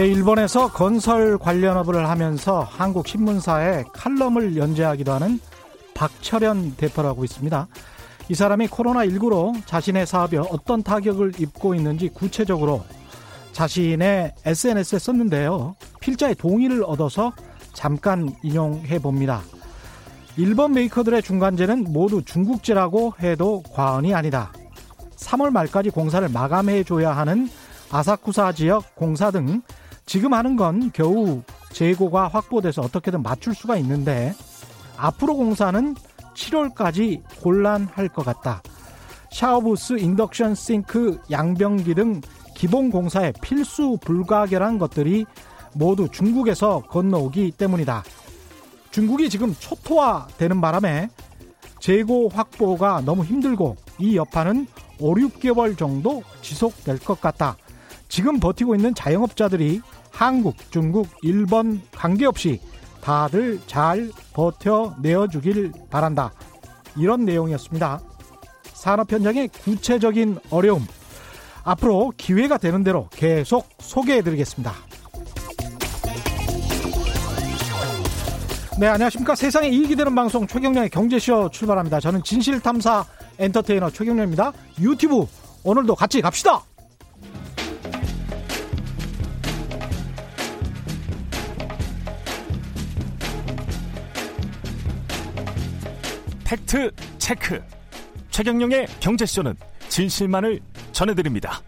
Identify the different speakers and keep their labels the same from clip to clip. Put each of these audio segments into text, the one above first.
Speaker 1: 네, 일본에서 건설 관련 업을 하면서 한국 신문사에 칼럼을 연재하기도 하는 박철현 대표라고 있습니다. 이 사람이 코로나19로 자신의 사업에 어떤 타격을 입고 있는지 구체적으로 자신의 SNS에 썼는데요. 필자의 동의를 얻어서 잠깐 인용해 봅니다. 일본 메이커들의 중간재는 모두 중국제라고 해도 과언이 아니다. 3월 말까지 공사를 마감해 줘야 하는 아사쿠사 지역 공사 등 지금 하는 건 겨우 재고가 확보돼서 어떻게든 맞출 수가 있는데 앞으로 공사는 7월까지 곤란할 것 같다. 샤워부스, 인덕션 싱크, 양변기 등 기본 공사에 필수 불가결한 것들이 모두 중국에서 건너오기 때문이다. 중국이 지금 초토화되는 바람에 재고 확보가 너무 힘들고 이 여파는 5, 6개월 정도 지속될 것 같다. 지금 버티고 있는 자영업자들이 한국, 중국, 일본 관계없이 다들 잘 버텨내어 주길 바란다. 이런 내용이었습니다. 산업 현장의 구체적인 어려움. 앞으로 기회가 되는 대로 계속 소개해 드리겠습니다. 네, 안녕하십니까. 세상에 이익이 되는 방송 최경련의 경제쇼 출발합니다. 저는 진실탐사 엔터테이너 최경련입니다. 유튜브 오늘도 같이 갑시다!
Speaker 2: 팩트 체크. 최경영의 경제쇼는 진실만을 전해드립니다.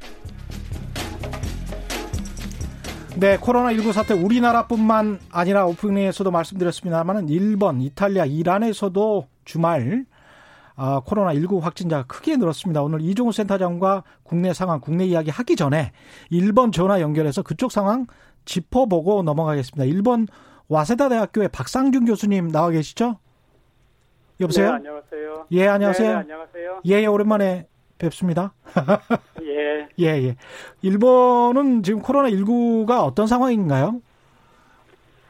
Speaker 1: 네, 코로나19 사태 우리나라뿐만 아니라 오프닝에서도 말씀드렸습니다만 일본, 이탈리아, 이란에서도 주말 아, 코로나19 확진자가 크게 늘었습니다. 오늘 이종우 센터장과 국내 상황, 국내 이야기 하기 전에 일본 전화 연결해서 그쪽 상황 짚어보고 넘어가겠습니다. 일본 와세다 대학교의 박상준 교수님 나와 계시죠? 여보세요?
Speaker 3: 네, 안녕하세요.
Speaker 1: 예, 안녕하세요.
Speaker 3: 네, 안녕하세요.
Speaker 1: 예, 예, 오랜만에 뵙습니다.
Speaker 3: 예.
Speaker 1: 예, 예. 일본은 지금 코로나19가 어떤 상황인가요?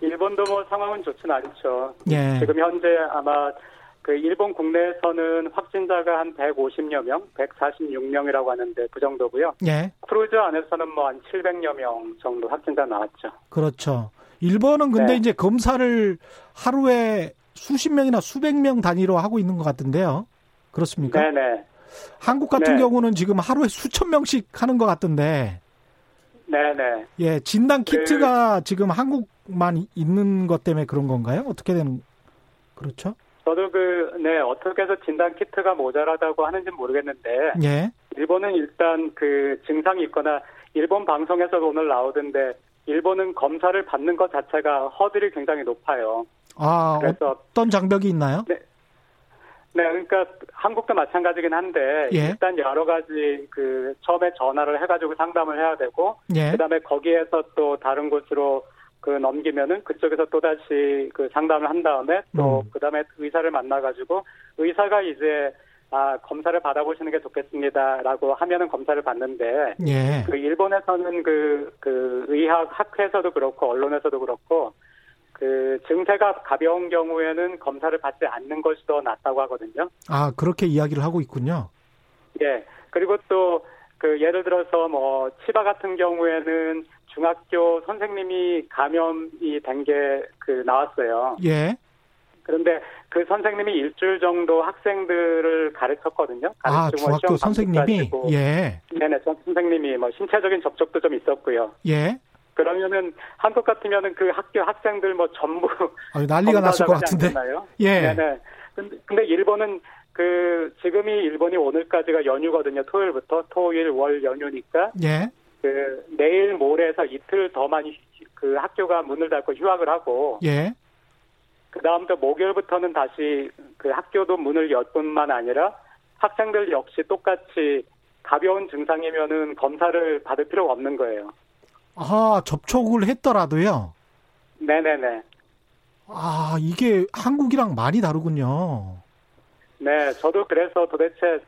Speaker 3: 일본도 뭐 상황은 좋지는 않죠.
Speaker 1: 예.
Speaker 3: 지금 현재 아마 그 일본 국내에서는 확진자가 한 150여 명, 146명이라고 하는데 그 정도고요.
Speaker 1: 예.
Speaker 3: 크루즈 안에서는 뭐 한 700여 명 정도 확진자 나왔죠.
Speaker 1: 그렇죠. 일본은 근데
Speaker 3: 네.
Speaker 1: 이제 검사를 하루에 수십 명이나 수백 명 단위로 하고 있는 것 같은데요. 그렇습니까?
Speaker 3: 네네.
Speaker 1: 한국 같은
Speaker 3: 네.
Speaker 1: 경우는 지금 하루에 수천 명씩 하는 것 같던데,
Speaker 3: 네네.
Speaker 1: 예, 진단
Speaker 3: 그
Speaker 1: 키트가 지금 한국만 있는 것 때문에 그런 건가요? 어떻게 되는, 그렇죠?
Speaker 3: 저도 그, 네, 어떻게 해서 진단 키트가 모자라다고 하는지는 모르겠는데,
Speaker 1: 예,
Speaker 3: 일본은 일단 그 증상이 있거나, 일본 방송에서도 오늘 나오던데, 일본은 검사를 받는 것 자체가 허들이 굉장히 높아요.
Speaker 1: 아,
Speaker 3: 그래서
Speaker 1: 어떤 장벽이 있나요?
Speaker 3: 네, 그러니까 한국도 마찬가지긴 한데
Speaker 1: 예.
Speaker 3: 일단 여러 가지 그 처음에 전화를 해가지고 상담을 해야 되고
Speaker 1: 예,
Speaker 3: 그다음에 거기에서 또 다른 곳으로 그 넘기면은 그쪽에서 또 다시 그 상담을 한 다음에 또
Speaker 1: 음.
Speaker 3: 그다음에 의사를 만나가지고 의사가 이제 아 검사를 받아보시는 게 좋겠습니다라고 하면은 검사를 받는데
Speaker 1: 예,
Speaker 3: 그 일본에서는 그, 그 의학 학회에서도 그렇고 언론에서도 그렇고 그 증세가 가벼운 경우에는 검사를 받지 않는 것이 더 낫다고 하거든요.
Speaker 1: 아, 그렇게 이야기를 하고 있군요.
Speaker 3: 예. 그리고 또 그 예를 들어서 뭐 치바 같은 경우에는 중학교 선생님이 감염이 된 게 그 나왔어요.
Speaker 1: 예,
Speaker 3: 그런데 그 선생님이 일주일 정도 학생들을 가르쳤거든요.
Speaker 1: 아,
Speaker 3: 뭐
Speaker 1: 중학교 선생님이. 예,
Speaker 3: 네네, 선- 선생님이 뭐 신체적인 접촉도 좀 있었고요.
Speaker 1: 예,
Speaker 3: 그러면은 한국 같으면은 그 학교 학생들 뭐 전부
Speaker 1: 아, 난리가 났을 것 같은데.
Speaker 3: 않나요?
Speaker 1: 예.
Speaker 3: 네네. 근데, 근데 일본은 그 지금이 일본이 오늘까지가 연휴거든요. 토요일부터 토일 월 연휴니까
Speaker 1: 예,
Speaker 3: 그 내일 모레에서 이틀 더 많이 휴- 그 학교가 문을 닫고 휴학을 하고
Speaker 1: 예,
Speaker 3: 그 다음부터 목요일부터는 다시 그 학교도 문을 열 뿐만 아니라 학생들 역시 똑같이 가벼운 증상이면은 검사를 받을 필요가 없는 거예요.
Speaker 1: 아, 접촉을 했더라도요.
Speaker 3: 네네네.
Speaker 1: 아, 이게 한국이랑 많이 다르군요.
Speaker 3: 네, 저도 그래서 도대체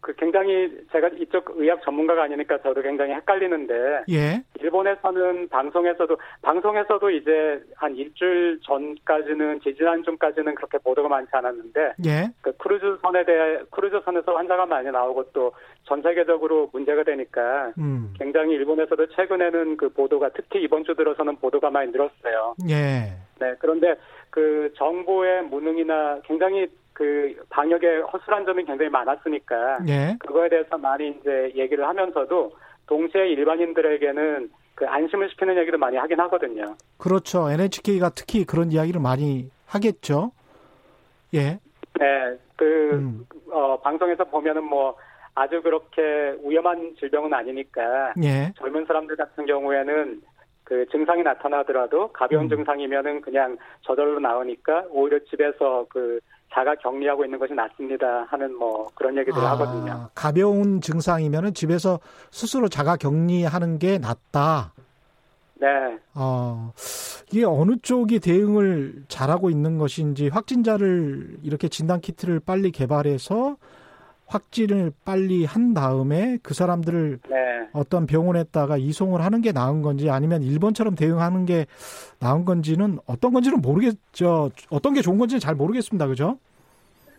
Speaker 3: 그 굉장히 제가 이쪽 의학 전문가가 아니니까 저도 굉장히 헷갈리는데
Speaker 1: 예.
Speaker 3: 일본에서는 방송에서도 방송에서도 이제 한 일주일 전까지는 지지난주까지는 그렇게 보도가 많지 않았는데
Speaker 1: 예.
Speaker 3: 그 크루즈 선에 대해 크루즈 선에서 환자가 많이 나오고 또 전 세계적으로 문제가 되니까
Speaker 1: 음.
Speaker 3: 굉장히 일본에서도 최근에는 그 보도가 특히 이번 주 들어서는 보도가 많이 늘었어요.
Speaker 1: 예.
Speaker 3: 네, 그런데 그 정보의 무능이나 굉장히 그 방역에 허술한 점이 굉장히 많았으니까
Speaker 1: 예.
Speaker 3: 그거에 대해서 많이 이제 얘기를 하면서도 동시에 일반인들에게는 그 안심을 시키는 얘기도 많이 하긴 하거든요.
Speaker 1: 그렇죠. NHK가 특히 그런 이야기를 많이 하겠죠. 예.
Speaker 3: 네, 그
Speaker 1: 음.
Speaker 3: 어, 방송에서 보면은 뭐 아주 그렇게 위험한 질병은 아니니까
Speaker 1: 예.
Speaker 3: 젊은 사람들 같은 경우에는 그 증상이 나타나더라도 가벼운
Speaker 1: 음.
Speaker 3: 증상이면은 그냥 저절로 나오니까 오히려 집에서 그 자가 격리하고 있는 것이 낫습니다 하는 뭐 그런 얘기들을
Speaker 1: 아,
Speaker 3: 하거든요.
Speaker 1: 가벼운 증상이면은 집에서 스스로 자가 격리하는 게 낫다.
Speaker 3: 네,
Speaker 1: 어, 이게 어느 쪽이 대응을 잘하고 있는 것인지 확진자를 이렇게 진단 키트를 빨리 개발해서 확진을 빨리 한 다음에 그 사람들을
Speaker 3: 네.
Speaker 1: 어떤 병원에다가 이송을 하는 게 나은 건지 아니면 일본처럼 대응하는 게 나은 건지는 어떤 건지는 모르겠죠. 어떤 게 좋은 건지는 잘 모르겠습니다. 그죠?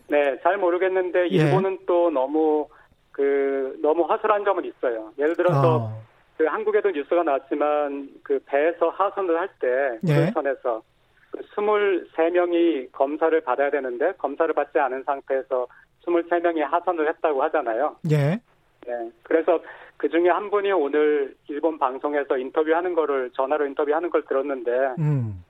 Speaker 3: 네, 잘 모르겠는데
Speaker 1: 예.
Speaker 3: 일본은 또 너무 그 너무 허술한 점은 있어요. 예를 들어서
Speaker 1: 어,
Speaker 3: 그 한국에도 뉴스가 나왔지만 그 배에서 하선을 할때
Speaker 1: 예.
Speaker 3: 선에서 그 23명이 검사를 받아야 되는데 검사를 받지 않은 상태에서 23명이 하선을 했다고 하잖아요.
Speaker 1: 예.
Speaker 3: 네. 그래서 그 중에 한 분이 오늘 일본 방송에서 인터뷰하는 거를 전화로 인터뷰하는 걸 들었는데
Speaker 1: 음.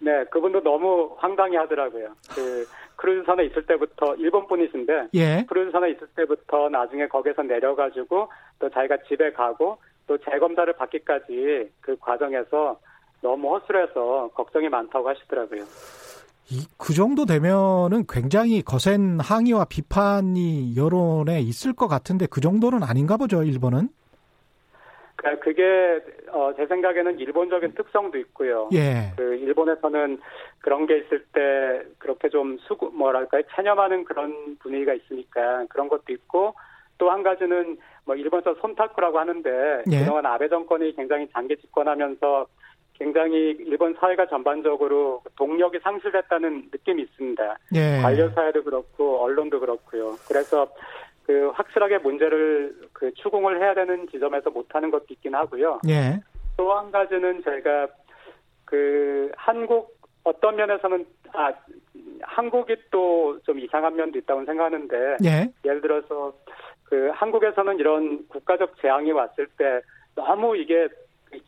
Speaker 3: 네, 그분도 너무 황당해 하더라고요. 그 크루즈선에 있을 때부터 일본 분이신데
Speaker 1: 예.
Speaker 3: 크루즈선에 있을 때부터 나중에 거기서 내려가지고 또 자기가 집에 가고 또 재검사를 받기까지 그 과정에서 너무 허술해서 걱정이 많다고 하시더라고요.
Speaker 1: 이, 그 정도 되면은 굉장히 거센 항의와 비판이 여론에 있을 것 같은데 그 정도는 아닌가 보죠, 일본은?
Speaker 3: 그러니까 그게 어, 제 생각에는 일본적인 특성도 있고요.
Speaker 1: 예.
Speaker 3: 그 일본에서는 그런 게 있을 때 그렇게 좀 수고 뭐랄까요 체념하는 그런 분위기가 있으니까 그런 것도 있고 또 한 가지는 뭐 일본에서 손타쿠라고 하는데
Speaker 1: 예.
Speaker 3: 그동안 아베 정권이 굉장히 장기 집권하면서 굉장히 일본 사회가 전반적으로 동력이 상실됐다는 느낌이 있습니다.
Speaker 1: 예.
Speaker 3: 관료 사회도 그렇고 언론도 그렇고요. 그래서 그 확실하게 문제를 그 추궁을 해야 되는 지점에서 못하는 것도 있긴 하고요.
Speaker 1: 예.
Speaker 3: 또한 가지는 제가 그 한국 어떤 면에서는 아 한국이 또 좀 이상한 면도 있다고 생각하는데
Speaker 1: 예.
Speaker 3: 예를 들어서 그 한국에서는 이런 국가적 재앙이 왔을 때 너무 이게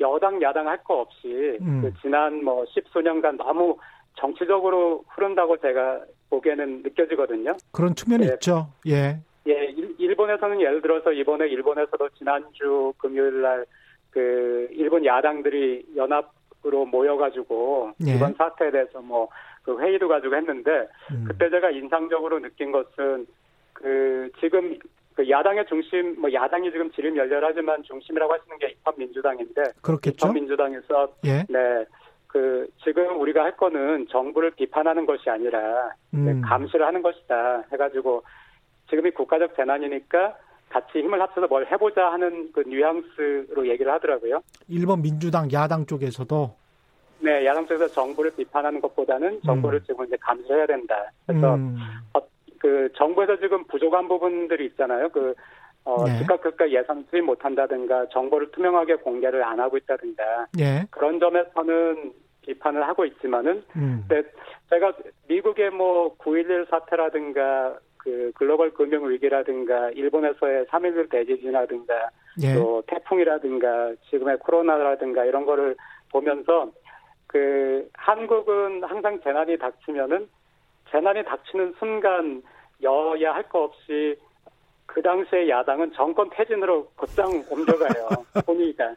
Speaker 3: 여당 야당 할 거 없이
Speaker 1: 음.
Speaker 3: 그 지난 뭐 십수년간 너무 정치적으로 흐른다고 제가 보기에는 느껴지거든요.
Speaker 1: 그런 측면이
Speaker 3: 예.
Speaker 1: 있죠. 예.
Speaker 3: 예, 일- 일본에서는 예를 들어서 이번에 일본에서도 지난주 금요일 날 그 일본 야당들이 연합으로 모여가지고
Speaker 1: 예.
Speaker 3: 이번 사태에 대해서 뭐 그 회의도 가지고 했는데
Speaker 1: 음.
Speaker 3: 그때 제가 인상적으로 느낀 것은 그 지금 그 야당의 중심 뭐 야당이 지금 지름 열렬하지만 중심이라고 하시는 게 입헌민주당인데
Speaker 1: 그렇겠죠.
Speaker 3: 입헌민주당에서
Speaker 1: 예.
Speaker 3: 네. 그 지금 우리가 할 거는 정부를 비판하는 것이 아니라 네,
Speaker 1: 음.
Speaker 3: 감시를 하는 것이다 해가지고 지금이 국가적 재난이니까 같이 힘을 합쳐서 뭘 해보자 하는 그 뉘앙스로 얘기를 하더라고요.
Speaker 1: 일본 민주당 야당 쪽에서도
Speaker 3: 네, 야당 쪽에서 정부를 비판하는 것보다는 정부를 지금 이제 감시해야 된다. 그래서
Speaker 1: 음.
Speaker 3: 그 정부에서 지금 부족한 부분들이 있잖아요. 그 어,
Speaker 1: 네.
Speaker 3: 즉각 즉각 예산 투입 못한다든가 정보를 투명하게 공개를 안 하고 있다든가
Speaker 1: 예.
Speaker 3: 그런 점에서는 비판을 하고 있지만은
Speaker 1: 음.
Speaker 3: 네, 제가 미국의 뭐 9.11 사태라든가 그 글로벌 금융 위기라든가 일본에서의 3.11 대지진이라든가
Speaker 1: 예.
Speaker 3: 또 태풍이라든가 지금의 코로나라든가 이런 거를 보면서 그 한국은 항상 재난이 닥치면은 재난이 닥치는 순간 여야 할 거 없이 그 당시에 야당은 정권 퇴진으로 곧장 옮겨가요 분위기가.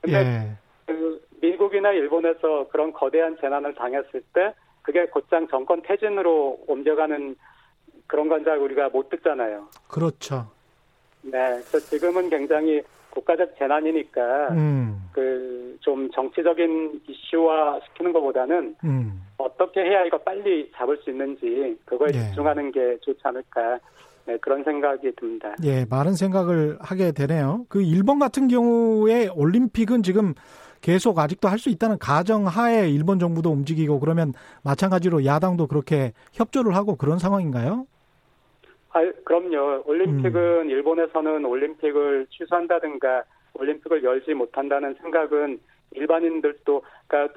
Speaker 3: 근데
Speaker 1: 예.
Speaker 3: 그 미국이나 일본에서 그런 거대한 재난을 당했을 때 그게 곧장 정권 퇴진으로 옮겨가는 그런 건 잘 우리가 못 듣잖아요.
Speaker 1: 그렇죠.
Speaker 3: 네, 그래서 지금은 굉장히 국가적 재난이니까
Speaker 1: 음.
Speaker 3: 그좀 정치적인 이슈화 시키는 것보다는
Speaker 1: 음.
Speaker 3: 어떻게 해야 이거 빨리 잡을 수 있는지 그거에
Speaker 1: 예.
Speaker 3: 집중하는 게 좋지 않을까 네, 그런 생각이 듭니다.
Speaker 1: 예, 많은 생각을 하게 되네요. 그 일본 같은 경우에 올림픽은 지금 계속 아직도 할 수 있다는 가정 하에 일본 정부도 움직이고 그러면 마찬가지로 야당도 그렇게 협조를 하고 그런 상황인가요?
Speaker 3: 아, 그럼요. 올림픽은 음. 일본에서는 올림픽을 취소한다든가 올림픽을 열지 못한다는 생각은 일반인들도 그러니까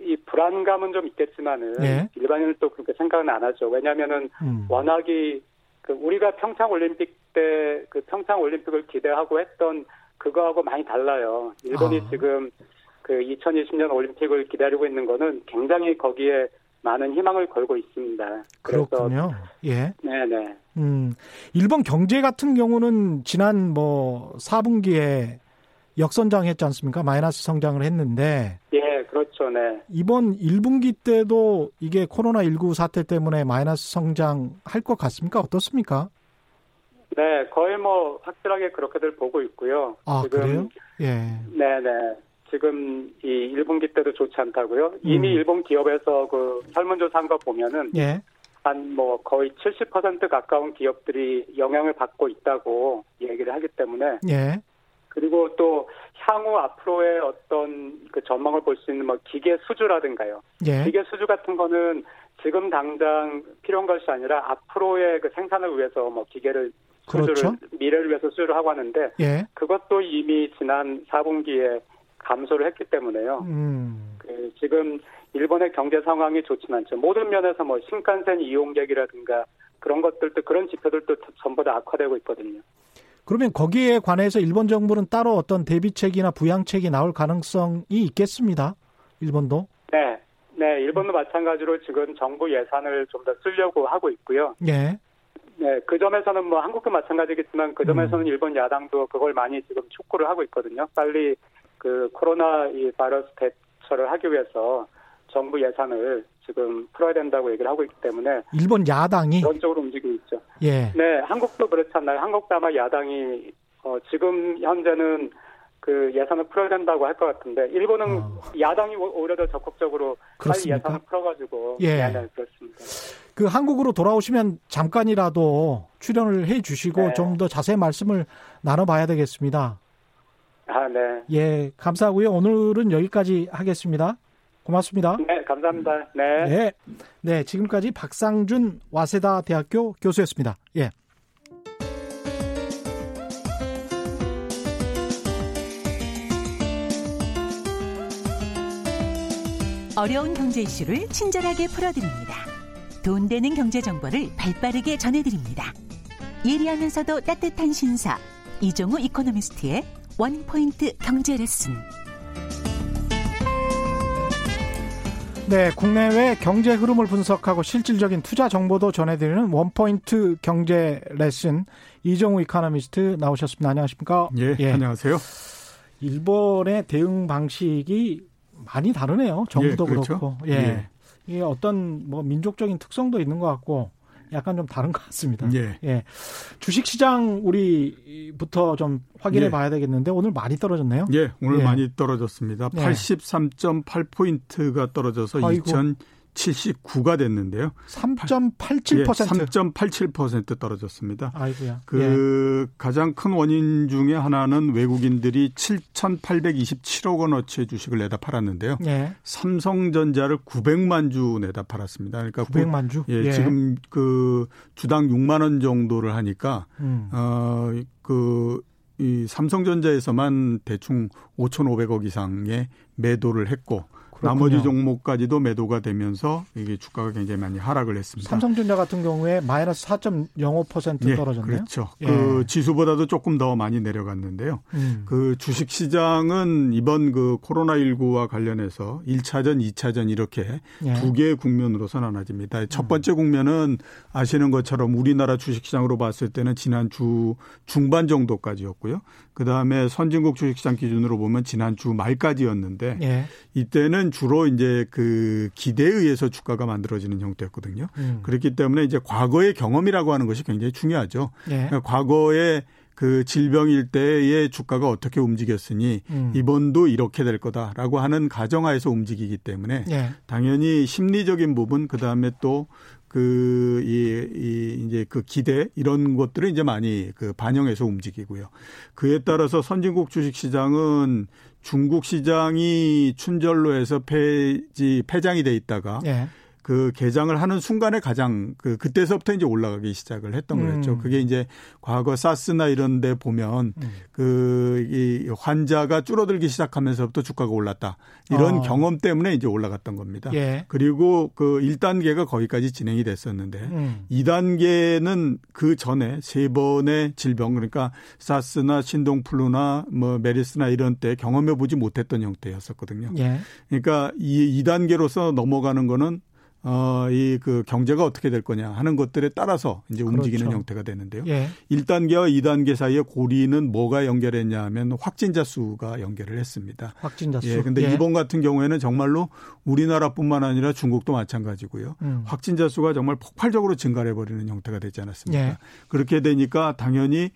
Speaker 3: 이 불안감은 좀 있겠지만은 예. 일반인들도 그렇게 생각은 안 하죠. 왜냐하면은 음. 워낙이 그 우리가 평창 올림픽 때 그 평창 올림픽을 기대하고 했던 그거하고 많이 달라요. 일본이 아. 지금 그 2020년 올림픽을 기다리고 있는 거는 굉장히 거기에 많은 희망을 걸고 있습니다.
Speaker 1: 그렇군요. 예.
Speaker 3: 네네.
Speaker 1: 음, 일본 경제 같은 경우는 지난 뭐 4분기에 역선장했지 않습니까? 마이너스 성장을 했는데.
Speaker 3: 예, 그렇죠. 네.
Speaker 1: 이번 1분기 때도 이게 코로나19 사태 때문에 마이너스 성장할 것 같습니까? 어떻습니까?
Speaker 3: 네, 거의 뭐 확실하게 그렇게들 보고 있고요.
Speaker 1: 아, 지금, 그래요? 예.
Speaker 3: 네 네. 지금 이 1분기 때도 좋지 않다고요. 이미 음. 일본 기업에서 그 설문조사 한 거 보면은
Speaker 1: 예.
Speaker 3: 한뭐 거의 70% 가까운 기업들이 영향을 받고 있다고 얘기를 하기 때문에
Speaker 1: 예.
Speaker 3: 그리고 또 향후 앞으로의 어떤 그 전망을 볼 수 있는 뭐 기계 수주라든가요.
Speaker 1: 예.
Speaker 3: 기계 수주 같은 거는 지금 당장 필요한 것이 아니라 앞으로의 그 생산을 위해서 뭐 기계를
Speaker 1: 그렇죠.
Speaker 3: 수주를 미래를 위해서 수주를 하고 하는데
Speaker 1: 예.
Speaker 3: 그것도 이미 지난 4분기에 감소를 했기 때문에요.
Speaker 1: 음.
Speaker 3: 그 지금 일본의 경제 상황이 좋지는 않죠. 모든 면에서 뭐 신칸센 이용객이라든가 그런 것들도 그런 지표들도 전부 다 악화되고 있거든요.
Speaker 1: 그러면 거기에 관해서 일본 정부는 따로 어떤 대비책이나 부양책이 나올 가능성이 있겠습니다. 일본도?
Speaker 3: 네. 네, 일본도 마찬가지로 지금 정부 예산을 좀 더 쓰려고 하고 있고요.
Speaker 1: 예.
Speaker 3: 네, 그 점에서는 뭐 한국도 마찬가지겠지만 그 점에서는 음. 일본 야당도 그걸 많이 지금 촉구를 하고 있거든요. 빨리 그 코로나 이 바이러스 대처를 하기 위해서 정부 예산을 지금 풀어야 된다고 얘기를 하고 있기 때문에
Speaker 1: 일본 야당이
Speaker 3: 그런 쪽으로 움직이고 있죠.
Speaker 1: 예.
Speaker 3: 네, 한국도 그렇지 않나요? 한국도 아마 야당이 어, 지금 현재는 그 예산을 풀어야 된다고 할 것 같은데 일본은 어. 야당이 오히려 더 적극적으로
Speaker 1: 그렇습니까?
Speaker 3: 빨리 예산을 풀어가지고
Speaker 1: 예.
Speaker 3: 네, 네, 그렇습니다.
Speaker 1: 그 한국으로 돌아오시면 잠깐이라도 출연을 해주시고 네. 좀더 자세히 말씀을 나눠봐야 되겠습니다.
Speaker 3: 아, 네.
Speaker 1: 예, 감사하고요. 오늘은 여기까지 하겠습니다. 고맙습니다.
Speaker 3: 네, 감사합니다. 네.
Speaker 1: 네. 네, 지금까지 박상준 와세다 대학교 교수였습니다. 예.
Speaker 4: 어려운 경제 이슈를 친절하게 풀어드립니다. 돈 되는 경제 정보를 발빠르게 전해드립니다. 예리하면서도 따뜻한 신사 이종우 이코노미스트의 원포인트 경제 레슨.
Speaker 1: 네, 국내외 경제 흐름을 분석하고 실질적인 투자 정보도 전해드리는 원포인트 경제 레슨 이정우 이카노미스트 나오셨습니다. 안녕하십니까?
Speaker 5: 예, 예. 안녕하세요.
Speaker 1: 일본의 대응 방식이 많이 다르네요. 정부도
Speaker 5: 예, 그렇죠?
Speaker 1: 그렇고. 예. 예. 이게 어떤 뭐 민족적인 특성도 있는 것 같고 약간 좀 다른 것 같습니다.
Speaker 5: 예.
Speaker 1: 예. 주식 시장 우리부터 좀 확인해 예. 봐야 되겠는데 오늘 많이 떨어졌네요.
Speaker 5: 예, 오늘 예. 많이 떨어졌습니다. 83.8포인트가 떨어져서 아이고. 2000 79가 됐는데요.
Speaker 1: 3.87%. 예,
Speaker 5: 3.87% 떨어졌습니다.
Speaker 1: 아이고야.
Speaker 5: 그 예. 가장 큰 원인 중에 하나는 외국인들이 7,827억 원어치의 주식을 내다 팔았는데요.
Speaker 1: 예.
Speaker 5: 삼성전자를 900만 주 내다 팔았습니다. 그러니까
Speaker 1: 900만 주?
Speaker 5: 예, 예, 지금 그 주당 6만 원 정도를 하니까 음. 어그 이 삼성전자에서만 대충 5,500억 이상의 매도를 했고 그렇군요. 나머지 종목까지도 매도가 되면서 이게 주가가 굉장히 많이 하락을 했습니다.
Speaker 1: 삼성전자 같은 경우에 마이너스 4.05% 떨어졌네요.
Speaker 5: 예, 그렇죠. 예. 그 지수보다도 조금 더 많이 내려갔는데요. 음. 그 주식 시장은 이번 그 코로나 19와 관련해서 1차전, 2차전 이렇게 예. 두 개의 국면으로서 나눠집니다. 첫 음. 번째 국면은 아시는 것처럼 우리나라 주식 시장으로 봤을 때는 지난 주 중반 정도까지였고요. 그다음에 선진국 주식 시장 기준으로 보면 지난 주 말까지였는데
Speaker 1: 예.
Speaker 5: 이때는 주로 이제 그 기대에 의해서 주가가 만들어지는 형태였거든요. 음. 그렇기 때문에 이제 과거의 경험이라고 하는 것이 굉장히 중요하죠.
Speaker 1: 예. 그러니까
Speaker 5: 과거에 그 질병일 때의 주가가 어떻게 움직였으니 음. 이번도 이렇게 될 거다라고 하는 가정하에서 움직이기 때문에
Speaker 1: 예.
Speaker 5: 당연히 심리적인 부분 그다음에 또 그, 이, 이, 이제 그 기대 이런 것들을 이제 많이 그 반영해서 움직이고요. 그에 따라서 선진국 주식 시장은 중국 시장이 춘절로 해서 폐지, 폐장이 돼 있다가 예. 그 개장을 하는 순간에 가장 그 그때서부터 이제 올라가기 시작을 했던 음. 거였죠. 그게 이제 과거 사스나 이런 데 보면 음. 그이 환자가 줄어들기 시작하면서부터 주가가 올랐다. 이런 어. 경험 때문에 이제 올라갔던 겁니다. 예. 그리고 그 1단계가 거기까지 진행이 됐었는데 음. 2단계는 그 전에 세 번의 질병 그러니까 사스나 신동플루나 뭐 메리스나 이런 때 경험해 보지 못했던 형태였었거든요. 예. 그러니까 이 2단계로서 넘어가는 거는 어, 이 그 경제가 어떻게 될 거냐 하는 것들에 따라서 이제 그렇죠. 움직이는 형태가 되는데요. 예. 1단계와 2단계 사이에 고리는 뭐가 연결했냐 하면 확진자 수가 연결을 했습니다.
Speaker 1: 확진자 수.
Speaker 5: 예. 근데 예. 이번 같은 경우에는 정말로 우리나라뿐만 아니라 중국도 마찬가지고요. 음. 확진자 수가 정말 폭발적으로 증가해 버리는 형태가 되지 않았습니까? 예. 그렇게 되니까 당연히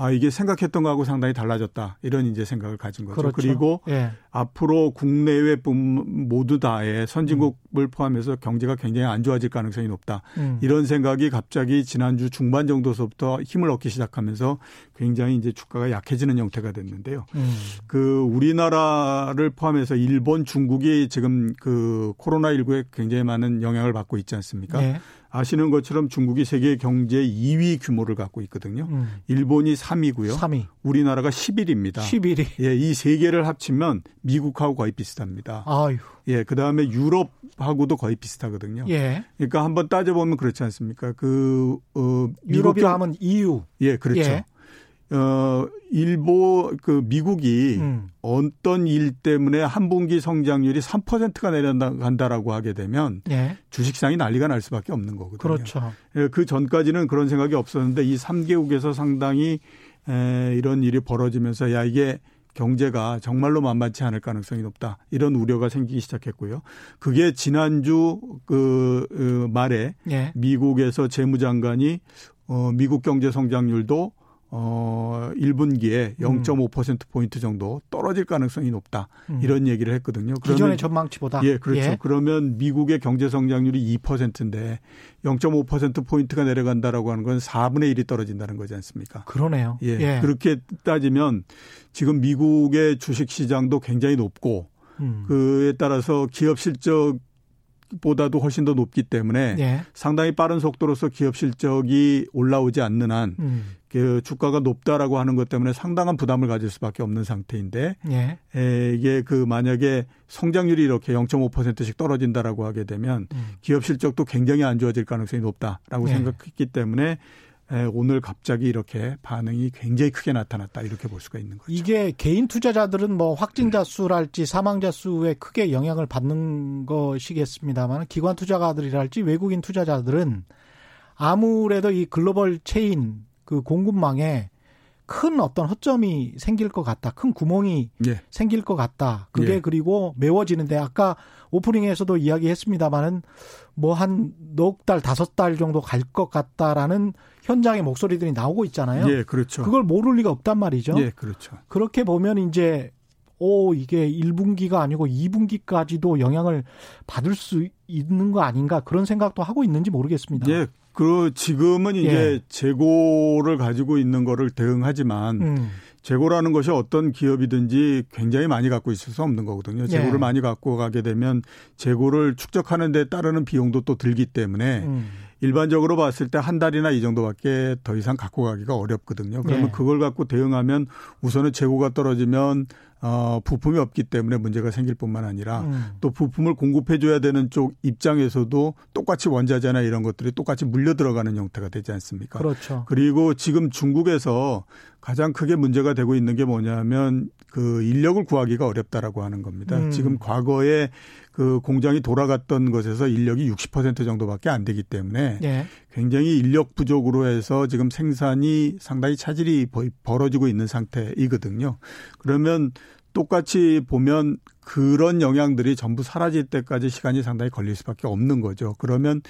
Speaker 5: 아, 이게 생각했던 거하고 상당히 달라졌다. 이런 이제 생각을 가진 거죠. 그렇죠. 그리고 예. 앞으로 국내외 모두 다의 선진국을 음. 포함해서 경제가 굉장히 안 좋아질 가능성이 높다. 음. 이런 생각이 갑자기 지난주 중반 정도서부터 힘을 얻기 시작하면서 굉장히 이제 주가가 약해지는 형태가 됐는데요. 음. 그 우리나라를 포함해서 일본, 중국이 지금 그 코로나 19에 굉장히 많은 영향을 받고 있지 않습니까? 예. 아시는 것처럼 중국이 세계 경제 2위 규모를 갖고 있거든요. 음. 일본이 3위고요. 3위. 우리나라가 11위입니다.
Speaker 1: 11위.
Speaker 5: 예, 이 세 개를 합치면 미국하고 거의 비슷합니다.
Speaker 1: 아유.
Speaker 5: 예, 그다음에 유럽하고도 거의 비슷하거든요. 예. 그러니까 한번 따져 보면 그렇지 않습니까? 그
Speaker 1: 어, 유럽이라 하면 EU.
Speaker 5: 예, 그렇죠. 예. 어, 일보, 그, 미국이 음. 어떤 일 때문에 한 분기 성장률이 3%가 내려간다라고 하게 되면 예. 주식시장이 난리가 날 수밖에 없는 거거든요.
Speaker 1: 그렇죠.
Speaker 5: 예, 그 전까지는 그런 생각이 없었는데 이 3개국에서 상당히 에, 이런 일이 벌어지면서 야, 이게 경제가 정말로 만만치 않을 가능성이 높다. 이런 우려가 생기기 시작했고요. 그게 지난주 그, 그 말에 예. 미국에서 재무장관이 어, 미국 경제 성장률도 어 1분기에 0.5%포인트 음. 정도 떨어질 가능성이 높다. 음. 이런 얘기를 했거든요.
Speaker 1: 그러면 기존의 전망치보다.
Speaker 5: 예, 그렇죠. 예. 그러면 미국의 경제 성장률이 2%인데 0.5%포인트가 내려간다라고 하는 건 4분의 1이 떨어진다는 거지 않습니까?
Speaker 1: 그러네요.
Speaker 5: 예. 예. 그렇게 따지면 지금 미국의 주식 시장도 굉장히 높고 음. 그에 따라서 기업 실적 보다도 훨씬 더 높기 때문에 예. 상당히 빠른 속도로서 기업 실적이 올라오지 않는 한 음. 그 주가가 높다라고 하는 것 때문에 상당한 부담을 가질 수밖에 없는 상태인데 예. 에, 이게 그 만약에 성장률이 이렇게 0.5%씩 떨어진다라고 하게 되면 음. 기업 실적도 굉장히 안 좋아질 가능성이 높다라고 예. 생각했기 때문에 에, 오늘 갑자기 이렇게 반응이 굉장히 크게 나타났다 이렇게 볼 수가 있는 거죠.
Speaker 1: 이게 개인 투자자들은 뭐 확진자 수랄지 사망자 수에 크게 영향을 받는 것이겠습니다만 기관 투자가들이랄지 외국인 투자자들은 아무래도 이 글로벌 체인 그 공급망에 큰 어떤 허점이 생길 것 같다. 큰 구멍이 예. 생길 것 같다. 그게 예. 그리고 메워지는데 아까 오프닝에서도 이야기했습니다마는 뭐 한 넉 달, 다섯 달 정도 갈 것 같다라는 현장의 목소리들이 나오고 있잖아요.
Speaker 5: 예, 그렇죠.
Speaker 1: 그걸 모를 리가 없단 말이죠.
Speaker 5: 예, 그렇죠.
Speaker 1: 그렇게 보면 이제 오, 이게 1분기가 아니고 2분기까지도 영향을 받을 수 있는 거 아닌가 그런 생각도 하고 있는지 모르겠습니다.
Speaker 5: 예, 그 지금은 이제 예. 재고를 가지고 있는 거를 대응하지만 음. 재고라는 것이 어떤 기업이든지 굉장히 많이 갖고 있을 수 없는 거거든요. 재고를 예. 많이 갖고 가게 되면 재고를 축적하는 데 따르는 비용도 또 들기 때문에 음. 일반적으로 봤을 때 한 달이나 이 정도밖에 더 이상 갖고 가기가 어렵거든요. 그러면 예. 그걸 갖고 대응하면 우선은 재고가 떨어지면 어, 부품이 없기 때문에 문제가 생길 뿐만 아니라 음. 또 부품을 공급해줘야 되는 쪽 입장에서도 똑같이 원자재나 이런 것들이 똑같이 물려 들어가는 형태가 되지 않습니까?
Speaker 1: 그렇죠.
Speaker 5: 그리고 지금 중국에서 가장 크게 문제가 되고 있는 게 뭐냐면 그 인력을 구하기가 어렵다라고 하는 겁니다. 음. 지금 과거에 그 공장이 돌아갔던 것에서 인력이 60% 정도밖에 안 되기 때문에 예. 굉장히 인력 부족으로 해서 지금 생산이 상당히 차질이 벌어지고 있는 상태이거든요. 그러면 똑같이 보면 그런 영향들이 전부 사라질 때까지 시간이 상당히 걸릴 수밖에 없는 거죠. 그러면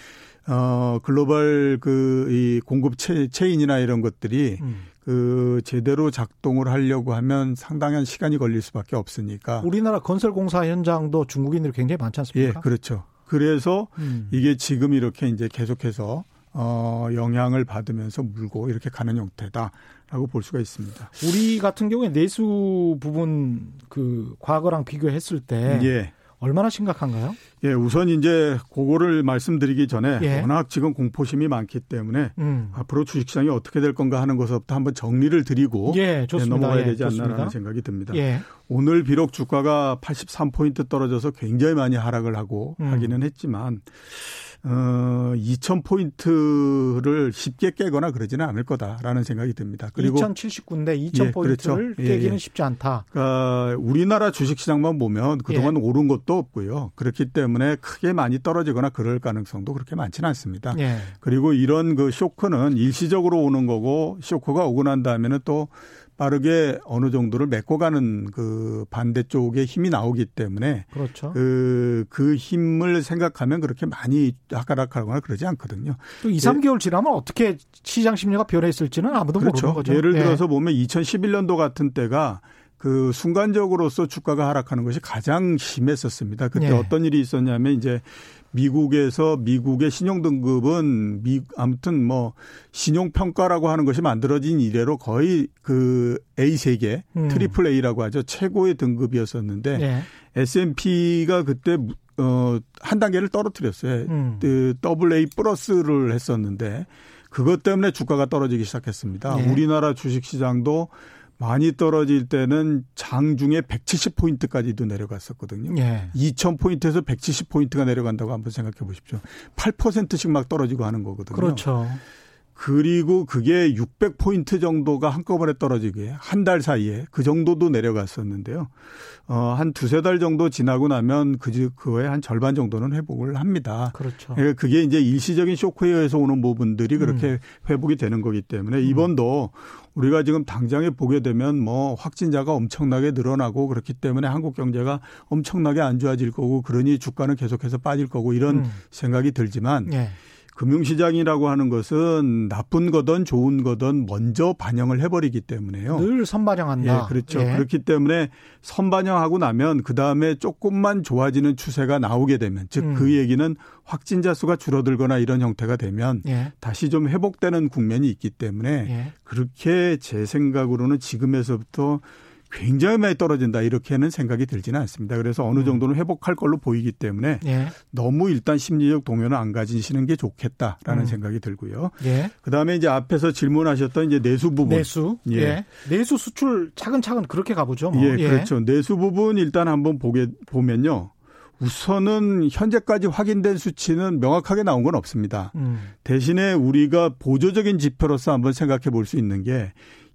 Speaker 5: 어 글로벌 그 이 공급 체, 체인이나 이런 것들이 음. 그 제대로 작동을 하려고 하면 상당한 시간이 걸릴 수밖에 없으니까
Speaker 1: 우리나라 건설 공사 현장도 중국인들이 굉장히 많지 않습니까?
Speaker 5: 예, 그렇죠. 그래서 음. 이게 지금 이렇게 이제 계속해서 어, 영향을 받으면서 물고 이렇게 가는 형태다라고 볼 수가 있습니다.
Speaker 1: 우리 같은 경우에 내수 부분 그 과거랑 비교했을 때 예. 얼마나 심각한가요?
Speaker 5: 예, 우선 이제 그거를 말씀드리기 전에 예. 워낙 지금 공포심이 많기 때문에 음. 앞으로 주식시장이 어떻게 될 건가 하는 것부터 한번 정리를 드리고
Speaker 1: 예, 예,
Speaker 5: 넘어가야 되지 않나라는 생각이 듭니다. 예. 오늘 비록 주가가 83포인트 떨어져서 굉장히 많이 하락을 하고 음. 하기는 했지만 어, 2,000포인트를 쉽게 깨거나 그러지는 않을 거다라는 생각이 듭니다.
Speaker 1: 그리고 2,079인데 2,000포인트를 예, 그렇죠. 깨기는 예, 쉽지 않다.
Speaker 5: 그러니까 우리나라 주식시장만 보면 그동안 예. 오른 것도 없고요. 그렇기 때문에 크게 많이 떨어지거나 그럴 가능성도 그렇게 많지는 않습니다. 예. 그리고 이런 그 쇼크는 일시적으로 오는 거고 쇼크가 오고 난 다음에는 또 빠르게 어느 정도를 메꿔가는 그 반대쪽에 힘이 나오기 때문에
Speaker 1: 그렇죠.
Speaker 5: 그, 그 힘을 생각하면 그렇게 많이 하락하거나 그러지 않거든요.
Speaker 1: 또 2, 3개월 지나면 어떻게 시장 심리가 변했을지는 아무도 그렇죠. 모르는 거죠.
Speaker 5: 예를 예. 들어서 네. 보면 2011년도 같은 때가 그 순간적으로서 주가가 하락하는 것이 가장 심했었습니다. 그때 네. 어떤 일이 있었냐면 이제 미국에서 미국의 신용 등급은 미 아무튼 뭐 신용 평가라고 하는 것이 만들어진 이래로 거의 그 A 세 개 음. triple A라고 하죠 최고의 등급이었었는데 네. S&P가 그때 어 한 단계를 떨어뜨렸어요. 음. 그 더블 A 플러스를 했었는데 그것 때문에 주가가 떨어지기 시작했습니다. 네. 우리나라 주식 시장도 많이 떨어질 때는 장중에 170포인트까지도 내려갔었거든요. 예. 2000포인트에서 170포인트가 내려간다고 한번 생각해 보십시오. 8%씩 막 떨어지고 하는 거거든요.
Speaker 1: 그렇죠.
Speaker 5: 그리고 그게 600포인트 정도가 한꺼번에 떨어지게 한 달 사이에 그 정도도 내려갔었는데요. 어, 한 두세 달 정도 지나고 나면 그, 그거에 한 절반 정도는 회복을 합니다.
Speaker 1: 그렇죠.
Speaker 5: 그러니까 그게 이제 일시적인 쇼크에 의해서 오는 부분들이 그렇게 음. 회복이 되는 거기 때문에 이번도 우리가 지금 당장에 보게 되면 뭐 확진자가 엄청나게 늘어나고 그렇기 때문에 한국 경제가 엄청나게 안 좋아질 거고 그러니 주가는 계속해서 빠질 거고 이런 음. 생각이 들지만 예. 금융시장이라고 하는 것은 나쁜 거든 좋은 거든 먼저 반영을 해버리기 때문에요.
Speaker 1: 늘 선반영한다.
Speaker 5: 예, 그렇죠. 예. 그렇기 때문에 선반영하고 나면 그 다음에 조금만 좋아지는 추세가 나오게 되면 즉그 음. 그 얘기는 확진자 수가 줄어들거나 이런 형태가 되면 예. 다시 좀 회복되는 국면이 있기 때문에 예. 그렇게 제 생각으로는 지금에서부터 굉장히 많이 떨어진다 이렇게는 생각이 들지는 않습니다. 그래서 어느 음. 정도는 회복할 걸로 보이기 때문에 예. 너무 일단 심리적 동요는 안 가지시는 게 좋겠다라는 음. 생각이 들고요. 예. 그다음에 이제 앞에서 질문하셨던 이제 내수 부분.
Speaker 1: 내수. 예. 예. 내수 수출 차근차근 그렇게 가보죠.
Speaker 5: 뭐. 예, 예, 그렇죠. 내수 부분 일단 한번 보게 보면요. 우선은 현재까지 확인된 수치는 명확하게 나온 건 없습니다. 음. 대신에 우리가 보조적인 지표로서 한번 생각해 볼 수 있는 게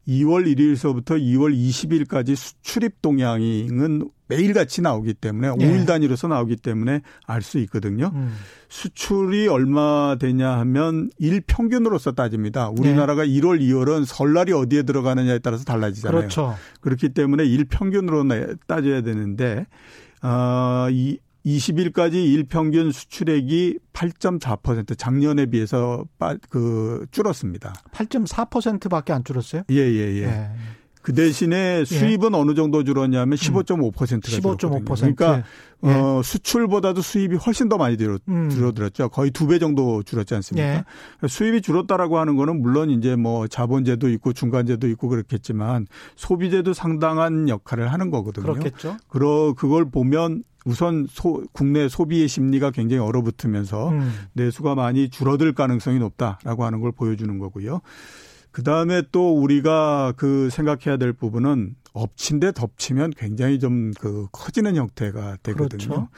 Speaker 5: 2월 1일서부터 2월 20일까지 수출입 동향은 매일같이 나오기 때문에 예. 5일 단위로서 나오기 때문에 알 수 있거든요. 음. 수출이 얼마 되냐 하면 일 평균으로서 따집니다. 우리나라가 예. 1월, 2월은 설날이 어디에 들어가느냐에 따라서 달라지잖아요.
Speaker 1: 그렇죠.
Speaker 5: 그렇기 때문에 일 평균으로 따져야 되는데 어, 이 20일까지 일평균 수출액이 8.4% 작년에 비해서 빠, 그 줄었습니다.
Speaker 1: 8.4%밖에 안 줄었어요?
Speaker 5: 예, 예, 예. 예. 그 대신에 예. 수입은 예. 어느 정도 줄었냐면 15.5%가 15.5%. 그러니까 예. 어 수출보다도 수입이 훨씬 더 많이 줄어, 음. 줄어들었죠. 거의 두 배 정도 줄었지 않습니까? 예. 수입이 줄었다라고 하는 거는 물론 이제 뭐 자본제도 있고 중간제도 있고 그렇겠지만 소비제도 상당한 역할을 하는 거거든요.
Speaker 1: 그렇겠죠.
Speaker 5: 그러 그걸 보면 우선 소, 국내 소비의 심리가 굉장히 얼어붙으면서 음. 내수가 많이 줄어들 가능성이 높다라고 하는 걸 보여주는 거고요. 그 다음에 또 우리가 그 생각해야 될 부분은 엎친 데 덮치면 굉장히 좀 그 커지는 형태가 되거든요. 그렇죠.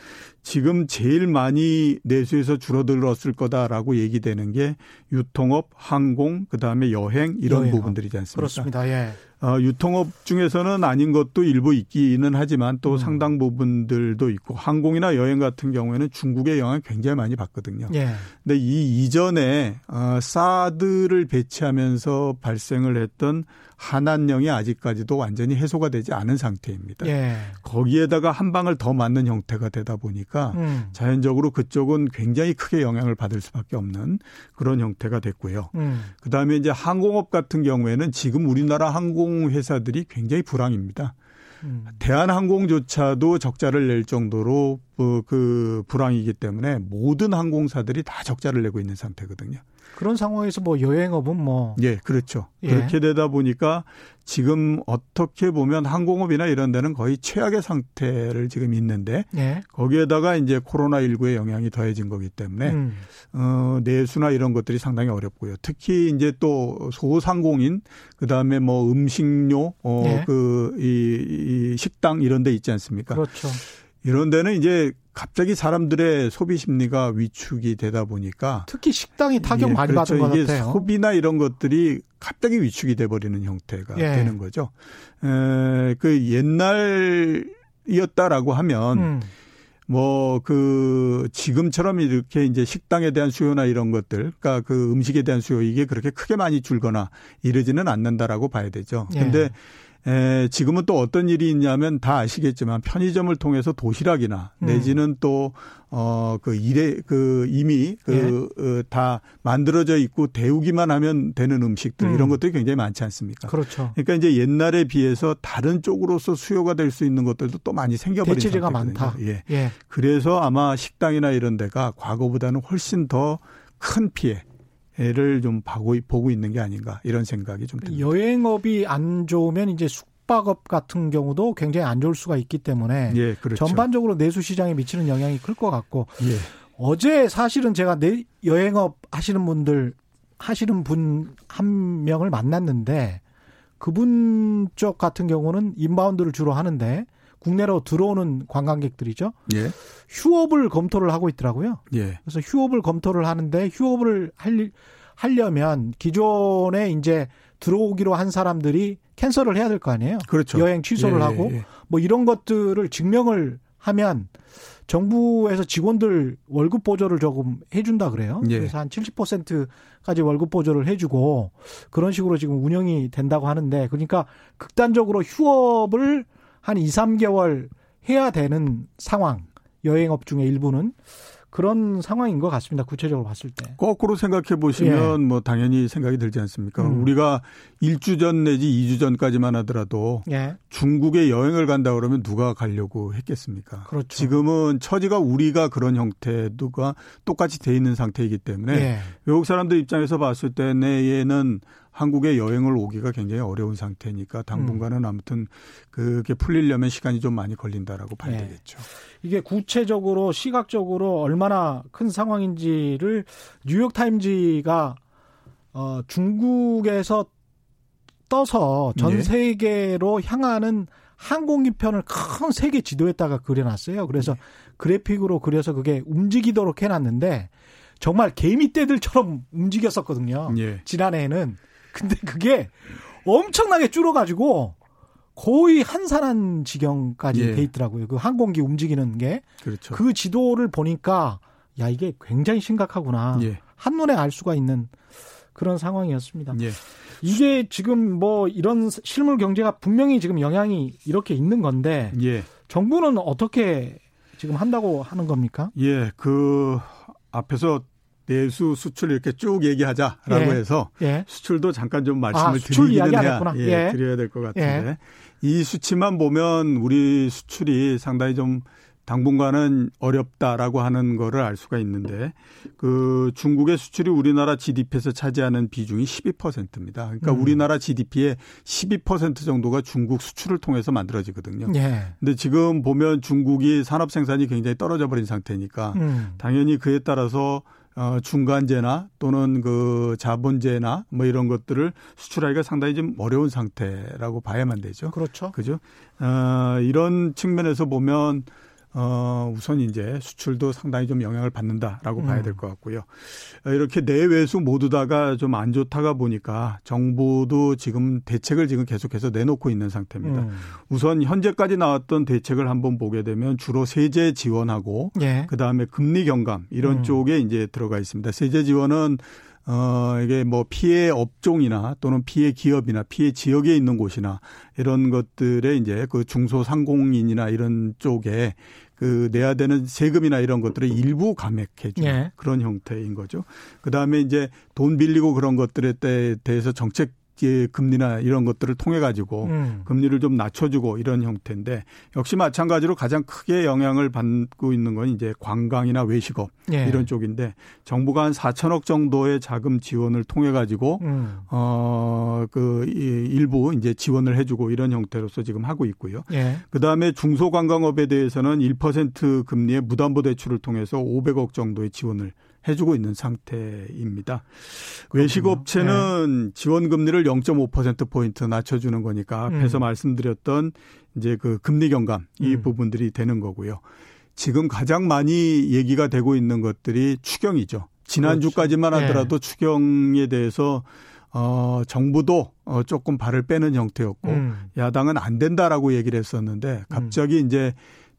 Speaker 5: 지금 제일 많이 내수에서 줄어들었을 거다라고 얘기되는 게 유통업, 항공, 그 다음에 여행 이런 여행업. 부분들이지 않습니까?
Speaker 1: 그렇습니다. 예.
Speaker 5: 어, 유통업 중에서는 아닌 것도 일부 있기는 하지만 또 음. 상당 부분들도 있고 항공이나 여행 같은 경우에는 중국의 영향 굉장히 많이 받거든요. 예. 근데 이 이전에 어, 사드를 배치하면서 발생을 했던 한한령이 아직까지도 완전히 해소가 되지 않은 상태입니다. 예. 거기에다가 한 방을 더 맞는 형태가 되다 보니까 음. 자연적으로 그쪽은 굉장히 크게 영향을 받을 수밖에 없는 그런 형태가 됐고요. 음. 그다음에 이제 항공업 같은 경우에는 지금 우리나라 항공 회사들이 굉장히 불황입니다. 음. 대한항공조차도 적자를 낼 정도로 그, 그 불황이기 때문에 모든 항공사들이 다 적자를 내고 있는 상태거든요.
Speaker 1: 그런 상황에서 뭐 여행업은 뭐
Speaker 5: 예, 그렇죠. 예. 그렇게 되다 보니까 지금 어떻게 보면 항공업이나 이런 데는 거의 최악의 상태를 지금 있는데 예. 거기에다가 이제 코로나 19의 영향이 더해진 거기 때문에 음. 어, 내수나 이런 것들이 상당히 어렵고요. 특히 이제 또 소상공인 그다음에 뭐 음식료 어, 예. 그이 이 식당 이런 데 있지 않습니까?
Speaker 1: 그렇죠.
Speaker 5: 이런 데는 이제 갑자기 사람들의 소비 심리가 위축이 되다 보니까
Speaker 1: 특히 식당이 타격 예, 많이 그렇죠. 받은 것
Speaker 5: 같아요. 소비나 이런 것들이 갑자기 위축이 돼 버리는 형태가 예. 되는 거죠. 에, 그 옛날이었다라고 하면 음. 뭐그 지금처럼 이렇게 이제 식당에 대한 수요나 이런 것들, 그러니까 그 음식에 대한 수요 이게 그렇게 크게 많이 줄거나 이러지는 않는다라고 봐야 되죠. 예. 근데 에, 지금은 또 어떤 일이 있냐면 다 아시겠지만 편의점을 통해서 도시락이나 음. 내지는 또 어, 그 일에 그 이미 그다 예. 어, 만들어져 있고 데우기만 하면 되는 음식들 음. 이런 것들이 굉장히 많지 않습니까?
Speaker 1: 그렇죠.
Speaker 5: 그러니까 이제 옛날에 비해서 다른 쪽으로서 수요가 될 수 있는 것들도 또 많이 생겨버린
Speaker 1: 대체제가 많다.
Speaker 5: 예. 예. 그래서 아마 식당이나 이런 데가 과거보다는 훨씬 더 큰 피해 를좀 보고, 보고 있는 게 아닌가 이런 생각이 좀 듭니다.
Speaker 1: 여행업이 안 좋으면 이제 숙박업 같은 경우도 굉장히 안 좋을 수가 있기 때문에
Speaker 5: 예, 그렇죠.
Speaker 1: 전반적으로 내수 시장에 미치는 영향이 클 것 같고 예. 어제 사실은 제가 내 여행업 하시는 분들 하시는 분 한 명을 만났는데 그분 쪽 같은 경우는 인바운드를 주로 하는데 국내로 들어오는 관광객들이죠.
Speaker 5: 예.
Speaker 1: 휴업을 검토를 하고 있더라고요.
Speaker 5: 예.
Speaker 1: 그래서 휴업을 검토를 하는데 휴업을 할, 하려면 기존에 이제 들어오기로 한 사람들이 캔슬을 해야 될 거 아니에요.
Speaker 5: 그렇죠.
Speaker 1: 여행 취소를
Speaker 5: 예,
Speaker 1: 하고
Speaker 5: 예.
Speaker 1: 뭐 이런 것들을 증명을 하면 정부에서 직원들 월급 보조를 조금 해준다 그래요.
Speaker 5: 예.
Speaker 1: 그래서 한 70%까지 월급 보조를 해주고 그런 식으로 지금 운영이 된다고 하는데 그러니까 극단적으로 휴업을 한 2, 3개월 해야 되는 상황. 여행업 중에 일부는 그런 상황인 것 같습니다. 구체적으로 봤을 때.
Speaker 5: 거꾸로 생각해 보시면 예. 뭐 당연히 생각이 들지 않습니까? 음. 우리가 1주 전 내지 2주 전까지만 하더라도
Speaker 1: 예.
Speaker 5: 중국에 여행을 간다 그러면 누가 가려고 했겠습니까?
Speaker 1: 그렇죠.
Speaker 5: 지금은 처지가 우리가 그런 형태도가 똑같이 돼 있는 상태이기 때문에 예. 외국 사람들 입장에서 봤을 때 내에는 한국에 여행을 오기가 굉장히 어려운 상태니까 당분간은 음. 아무튼 그게 풀리려면 시간이 좀 많이 걸린다라고 봐야 네. 되겠죠.
Speaker 1: 이게 구체적으로 시각적으로 얼마나 큰 상황인지를 뉴욕 타임즈가 어 중국에서 떠서 전 네. 세계로 향하는 항공기편을 큰 세계 지도에다가 그려놨어요. 그래서 네. 그래픽으로 그려서 그게 움직이도록 해놨는데 정말 개미떼들처럼 움직였었거든요.
Speaker 5: 예.
Speaker 1: 지난해에는 근데 그게 엄청나게 줄어가지고 거의 한산한 지경까지 예. 돼 있더라고요. 그 항공기 움직이는 게.
Speaker 5: 그렇죠.
Speaker 1: 그 지도를 보니까 야 이게 굉장히 심각하구나.
Speaker 5: 예.
Speaker 1: 한눈에 알 수가 있는 그런 상황이었습니다.
Speaker 5: 예.
Speaker 1: 이게 지금 뭐 이런 실물 경제가 분명히 지금 영향이 이렇게 있는 건데
Speaker 5: 예.
Speaker 1: 정부는 어떻게 지금 한다고 하는 겁니까?
Speaker 5: 예, 그 앞에서 내수 수출 이렇게 쭉 얘기하자라고
Speaker 1: 예.
Speaker 5: 해서
Speaker 1: 예.
Speaker 5: 수출도 잠깐 좀 말씀을 아, 드리기는 해야 예,
Speaker 1: 예.
Speaker 5: 드려야 될 것 같은데 예. 이 수치만 보면 우리 수출이 상당히 좀 당분간은 어렵다라고 하는 거를 알 수가 있는데 그 중국의 수출이 우리나라 GDP에서 차지하는 비중이 12%입니다. 그러니까 음. 우리나라 GDP의 12% 정도가 중국 수출을 통해서 만들어지거든요.
Speaker 1: 예.
Speaker 5: 근데 지금 보면 중국이 산업 생산이 굉장히 떨어져 버린 상태니까
Speaker 1: 음.
Speaker 5: 당연히 그에 따라서 어, 중간재나 또는 그 자본재나 뭐 이런 것들을 수출하기가 상당히 좀 어려운 상태라고 봐야만 되죠.
Speaker 1: 그렇죠.
Speaker 5: 그죠? 어, 이런 측면에서 보면 어, 우선 이제 수출도 상당히 좀 영향을 받는다라고 음. 봐야 될 것 같고요. 어, 이렇게 내외수 모두 다가 좀 안 좋다가 보니까 정부도 지금 대책을 지금 계속해서 내놓고 있는 상태입니다.
Speaker 1: 음.
Speaker 5: 우선 현재까지 나왔던 대책을 한번 보게 되면 주로 세제 지원하고
Speaker 1: 예.
Speaker 5: 그다음에 금리 경감 이런
Speaker 1: 음.
Speaker 5: 쪽에 이제 들어가 있습니다. 세제 지원은 어, 이게 뭐 피해 업종이나 또는 피해 기업이나 피해 지역에 있는 곳이나 이런 것들에 이제 그 중소상공인이나 이런 쪽에 그 내야 되는 세금이나 이런 것들을 일부 감액해 주는 예. 그런 형태인 거죠. 그다음에 이제 돈 빌리고 그런 것들에 대해서 정책 금리나 이런 것들을 통해 가지고 음. 금리를 좀 낮춰주고 이런 형태인데 역시 마찬가지로 가장 크게 영향을 받고 있는 건 이제 관광이나 외식업 예. 이런 쪽인데 정부가 한 4천억 정도의 자금 지원을 통해 가지고 음. 어그 일부 이제 지원을 해주고 이런 형태로서 지금 하고 있고요. 예. 그 다음에 중소관광업에 대해서는 1% 금리의 무담보 대출을 통해서 500억 정도의 지원을 해주고 있는 상태입니다. 외식업체는 네. 지원 금리를 0.5% 포인트 낮춰주는 거니까 앞에서 음. 말씀드렸던 이제 그 금리 경감 이 음. 부분들이 되는 거고요. 지금 가장 많이 얘기가 되고 있는 것들이 추경이죠. 지난주까지만 그렇죠. 하더라도 네. 추경에 대해서 어, 정부도 어, 조금 발을 빼는 형태였고, 음. 야당은 안 된다라고 얘기를 했었는데, 갑자기 음. 이제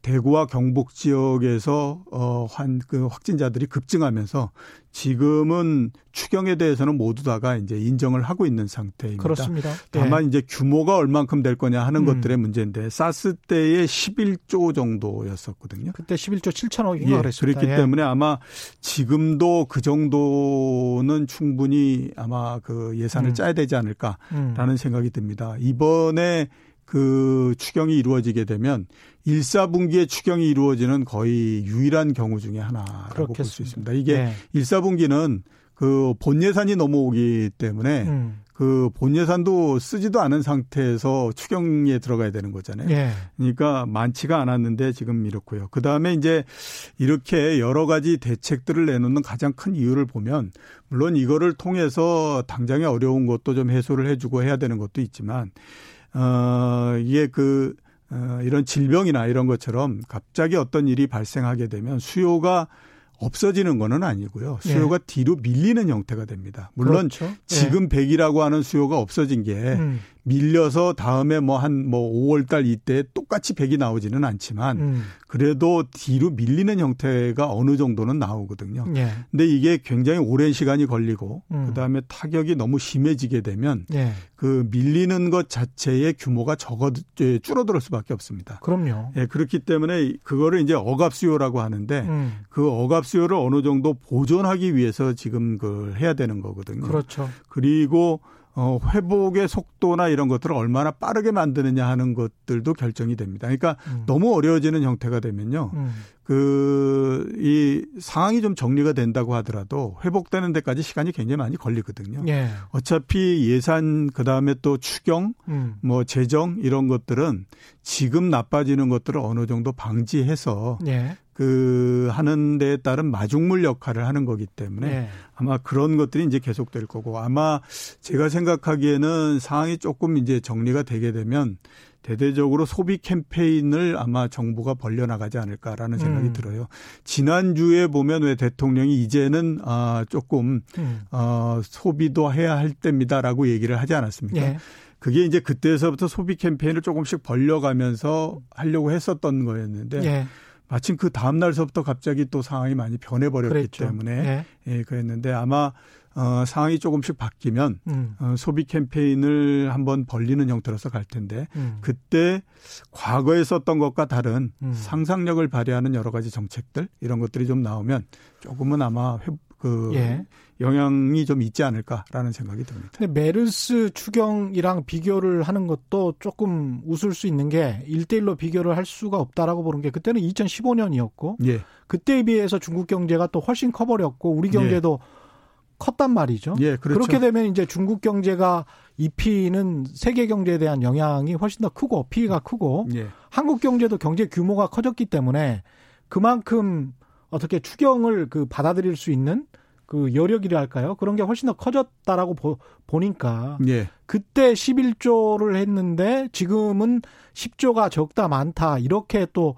Speaker 5: 대구와 경북 지역에서 어한그 확진자들이 급증하면서 지금은 추경에 대해서는 모두 다가 이제 인정을 하고 있는 상태입니다.
Speaker 1: 그렇습니다.
Speaker 5: 다만 네. 이제 규모가 얼만큼 될 거냐 하는 음. 것들의 문제인데 사스 때에 11조 정도였었거든요.
Speaker 1: 그때 11조 7천억인가 예,
Speaker 5: 그랬습니다. 그렇기 예. 때문에 아마 지금도 그 정도는 충분히 아마 그 예산을 음. 짜야 되지 않을까라는 음. 생각이 듭니다. 이번에 그 추경이 이루어지게 되면 1, 4분기에 추경이 이루어지는 거의 유일한 경우 중에 하나라고 볼 수 있습니다. 이게 네. 1, 4분기는 그 본 예산이 넘어오기 때문에 음. 그 본 예산도 쓰지도 않은 상태에서 추경에 들어가야 되는 거잖아요. 네. 그러니까 많지가 않았는데 지금 이렇고요. 그 다음에 이제 이렇게 여러 가지 대책들을 내놓는 가장 큰 이유를 보면 물론 이거를 통해서 당장의 어려운 것도 좀 해소를 해주고 해야 되는 것도 있지만 어, 이게 그, 어, 이런 질병이나 이런 것처럼 갑자기 어떤 일이 발생하게 되면 수요가 없어지는 거는 아니고요. 수요가 예. 뒤로 밀리는 형태가 됩니다. 물론 그렇죠. 지금 예. 100이라고 하는 수요가 없어진 게 음. 밀려서 다음에 뭐 한뭐 뭐 5월 달 이때 똑같이 100이 나오지는 않지만 음. 그래도 뒤로 밀리는 형태가 어느 정도는 나오거든요. 예. 근데 이게 굉장히 오랜 시간이 걸리고 음. 그다음에 타격이 너무 심해지게 되면 예. 그 밀리는 것 자체의 규모가 적어 줄어들 수밖에 없습니다.
Speaker 1: 그럼요.
Speaker 5: 예, 그렇기 때문에 그거를 이제 억압 수요라고 하는데 음. 그 억압 수요를 어느 정도 보존하기 위해서 지금 그걸 해야 되는 거거든요.
Speaker 1: 그렇죠.
Speaker 5: 그리고 어, 회복의 속도나 이런 것들을 얼마나 빠르게 만드느냐 하는 것들도 결정이 됩니다. 그러니까 음. 너무 어려워지는 형태가 되면요. 음. 그, 이 상황이 좀 정리가 된다고 하더라도 회복되는 데까지 시간이 굉장히 많이 걸리거든요. 예. 어차피 예산, 그 다음에 또 추경, 음. 뭐 재정 이런 것들은 지금 나빠지는 것들을 어느 정도 방지해서 예. 그 하는 데에 따른 마중물 역할을 하는 거기 때문에 네. 아마 그런 것들이 이제 계속될 거고 아마 제가 생각하기에는 상황이 조금 이제 정리가 되게 되면 대대적으로 소비 캠페인을 아마 정부가 벌려나가지 않을까라는 생각이 음. 들어요. 지난주에 보면 왜 대통령이 이제는 아 조금 음. 어 소비도 해야 할 때입니다라고 얘기를 하지 않았습니까? 예. 그게 이제 그때서부터 소비 캠페인을 조금씩 벌려가면서 하려고 했었던 거였는데 예. 마침 그 다음 날서부터 갑자기 또 상황이 많이 변해버렸기 그랬죠. 때문에 네. 예, 그랬는데 아마 어, 상황이 조금씩 바뀌면 음. 어, 소비 캠페인을 한번 벌리는 형태로서 갈 텐데 음. 그때 과거에 썼던 것과 다른 음. 상상력을 발휘하는 여러 가지 정책들 이런 것들이 좀 나오면 조금은 아마 회, 그 예. 영향이 좀 있지 않을까라는 생각이 듭니다.
Speaker 1: 근데 메르스 추경이랑 비교를 하는 것도 조금 웃을 수 있는 게 1대1로 비교를 할 수가 없다라고 보는 게 그때는 2015년이었고 예. 그때에 비해서 중국 경제가 또 훨씬 커버렸고 우리 경제도 예. 컸단 말이죠. 예, 그렇죠. 그렇게 되면 이제 중국 경제가 입히는 세계 경제에 대한 영향이 훨씬 더 크고 피해가 크고 예. 한국 경제도 경제 규모가 커졌기 때문에 그만큼 어떻게 추경을 그 받아들일 수 있는 그 여력이랄까요? 그런 게 훨씬 더 커졌다라고 보, 보니까 예. 그때 11조를 했는데 지금은 10조가 적다 많다 이렇게 또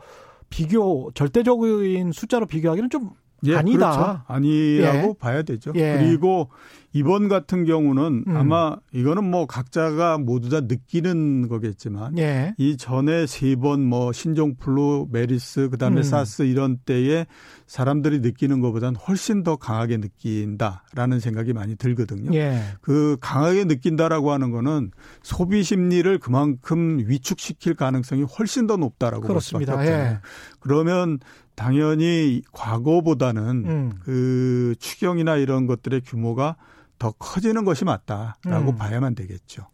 Speaker 1: 비교 절대적인 숫자로 비교하기는 좀 예, 아니다.
Speaker 5: 그렇죠. 아니라고 예. 봐야 되죠. 예. 그리고 이번 같은 경우는 음. 아마 이거는 뭐 각자가 모두 다 느끼는 거겠지만 예. 이 전에 세 번 뭐 신종플루, 메르스, 그다음에 음. 사스 이런 때에 사람들이 느끼는 것보다는 훨씬 더 강하게 느낀다라는 생각이 많이 들거든요. 예. 그 강하게 느낀다라고 하는 거는 소비 심리를 그만큼 위축시킬 가능성이 훨씬 더 높다라고 볼 수밖에 없잖아요. 예. 그러면 당연히 과거보다는 음. 그 추경이나 이런 것들의 규모가 더 커지는 것이 맞다라고 음. 봐야만 되겠죠.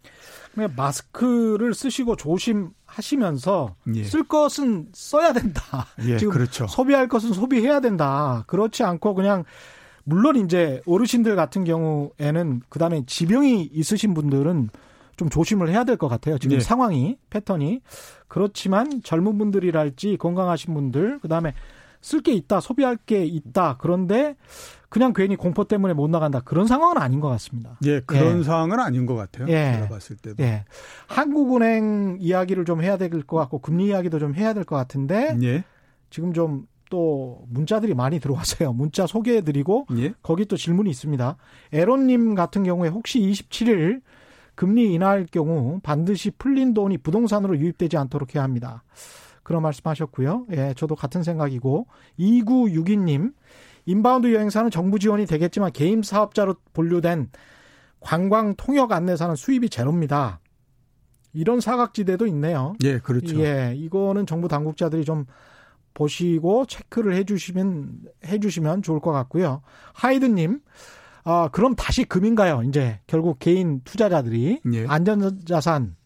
Speaker 1: 마스크를 쓰시고 조심하시면서 예. 쓸 것은 써야 된다.
Speaker 5: 예, 지금 그렇죠.
Speaker 1: 소비할 것은 소비해야 된다. 그렇지 않고 그냥 물론 이제 어르신들 같은 경우에는 그다음에 지병이 있으신 분들은 좀 조심을 해야 될 것 같아요. 지금 예. 상황이 패턴이 그렇지만 젊은 분들이랄지 건강하신 분들 그다음에 쓸 게 있다 소비할 게 있다 그런데 그냥 괜히 공포 때문에 못 나간다 그런 상황은 아닌 것 같습니다.
Speaker 5: 예, 그런 예. 상황은 아닌 것 같아요. 예. 제가 봤을 때도. 예.
Speaker 1: 한국은행 이야기를 좀 해야 될 것 같고 금리 이야기도 좀 해야 될 것 같은데 예. 지금 좀 또 문자들이 많이 들어왔어요. 문자 소개해드리고 예. 거기 또 질문이 있습니다. 에론님 같은 경우에 혹시 27일 금리 인하할 경우 반드시 풀린 돈이 부동산으로 유입되지 않도록 해야 합니다. 그런 말씀하셨고요. 예, 저도 같은 생각이고 2962님 inbound 여행사는 정부 지원이 되겠지만 개인 사업자로 분류된 관광 통역 안내사는 수입이 제로입니다. 이런 사각지대도 있네요.
Speaker 5: 예, 그렇죠.
Speaker 1: 예, 이거는 정부 당국자들이 좀 보시고 체크를 해주시면 해주시면 좋을 것 같고요. 하이드님, 아 그럼 다시 금인가요? 이제 결국 개인 투자자들이 예. 안전자산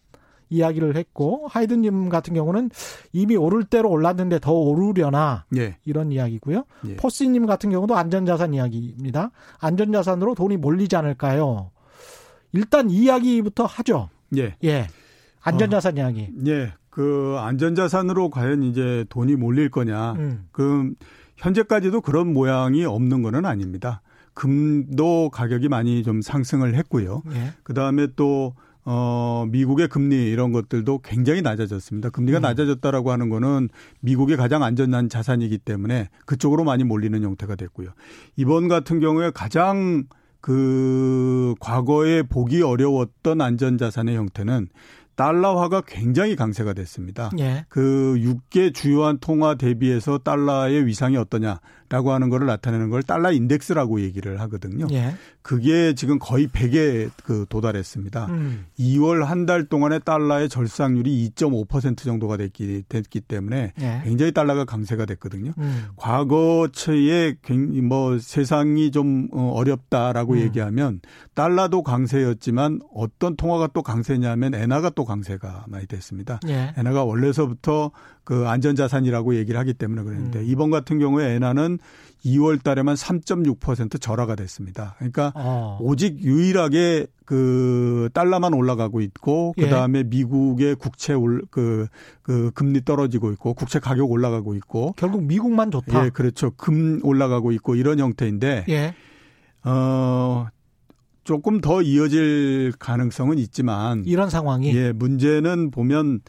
Speaker 1: 이야기를 했고 하이든님 같은 경우는 이미 오를 대로 올랐는데 더 오르려나 예. 이런 이야기고요. 예. 포스님 같은 경우도 안전자산 이야기입니다. 안전자산으로 돈이 몰리지 않을까요? 일단 이야기부터 하죠. 예. 예. 안전자산 어, 이야기.
Speaker 5: 예. 그 안전자산으로 과연 이제 돈이 몰릴 거냐. 음. 그 현재까지도 그런 모양이 없는 거는 아닙니다. 금도 가격이 많이 좀 상승을 했고요. 예. 그 다음에 또 어, 미국의 금리 이런 것들도 굉장히 낮아졌습니다. 금리가 음. 낮아졌다라고 하는 거는 미국의 가장 안전한 자산이기 때문에 그쪽으로 많이 몰리는 형태가 됐고요. 이번 같은 경우에 가장 그 과거에 보기 어려웠던 안전 자산의 형태는 달러화가 굉장히 강세가 됐습니다. 예. 그 6개 주요한 통화 대비해서 달러의 위상이 어떠냐 라고 하는 것을 나타내는 걸 달러 인덱스라고 얘기를 하거든요. 예. 그게 지금 거의 100에 그 도달했습니다. 음. 2월 한 달 동안에 달러의 절상률이 2.5% 정도가 됐기, 됐기 때문에 예. 굉장히 달러가 강세가 됐거든요. 음. 과거처에 뭐 세상이 좀 어, 어렵다라고 음. 얘기하면 달러도 강세였지만 어떤 통화가 또 강세냐면 엔화가 또 강세가 많이 됐습니다. 예. 엔화가 원래서부터 그 안전자산이라고 얘기를 하기 때문에 그랬는데 음. 이번 같은 경우에 엔화는 2월 달에만 3.6% 절하가 됐습니다. 그러니까 어. 오직 유일하게 그 달러만 올라가고 있고 그 다음에 예. 미국의 국채 올그 그 금리 떨어지고 있고 국채 가격 올라가고 있고
Speaker 1: 결국 미국만 좋다.
Speaker 5: 예, 그렇죠. 금 올라가고 있고 이런 형태인데 예. 어 조금 더 이어질 가능성은 있지만
Speaker 1: 이런 상황이
Speaker 5: 예, 문제는 보면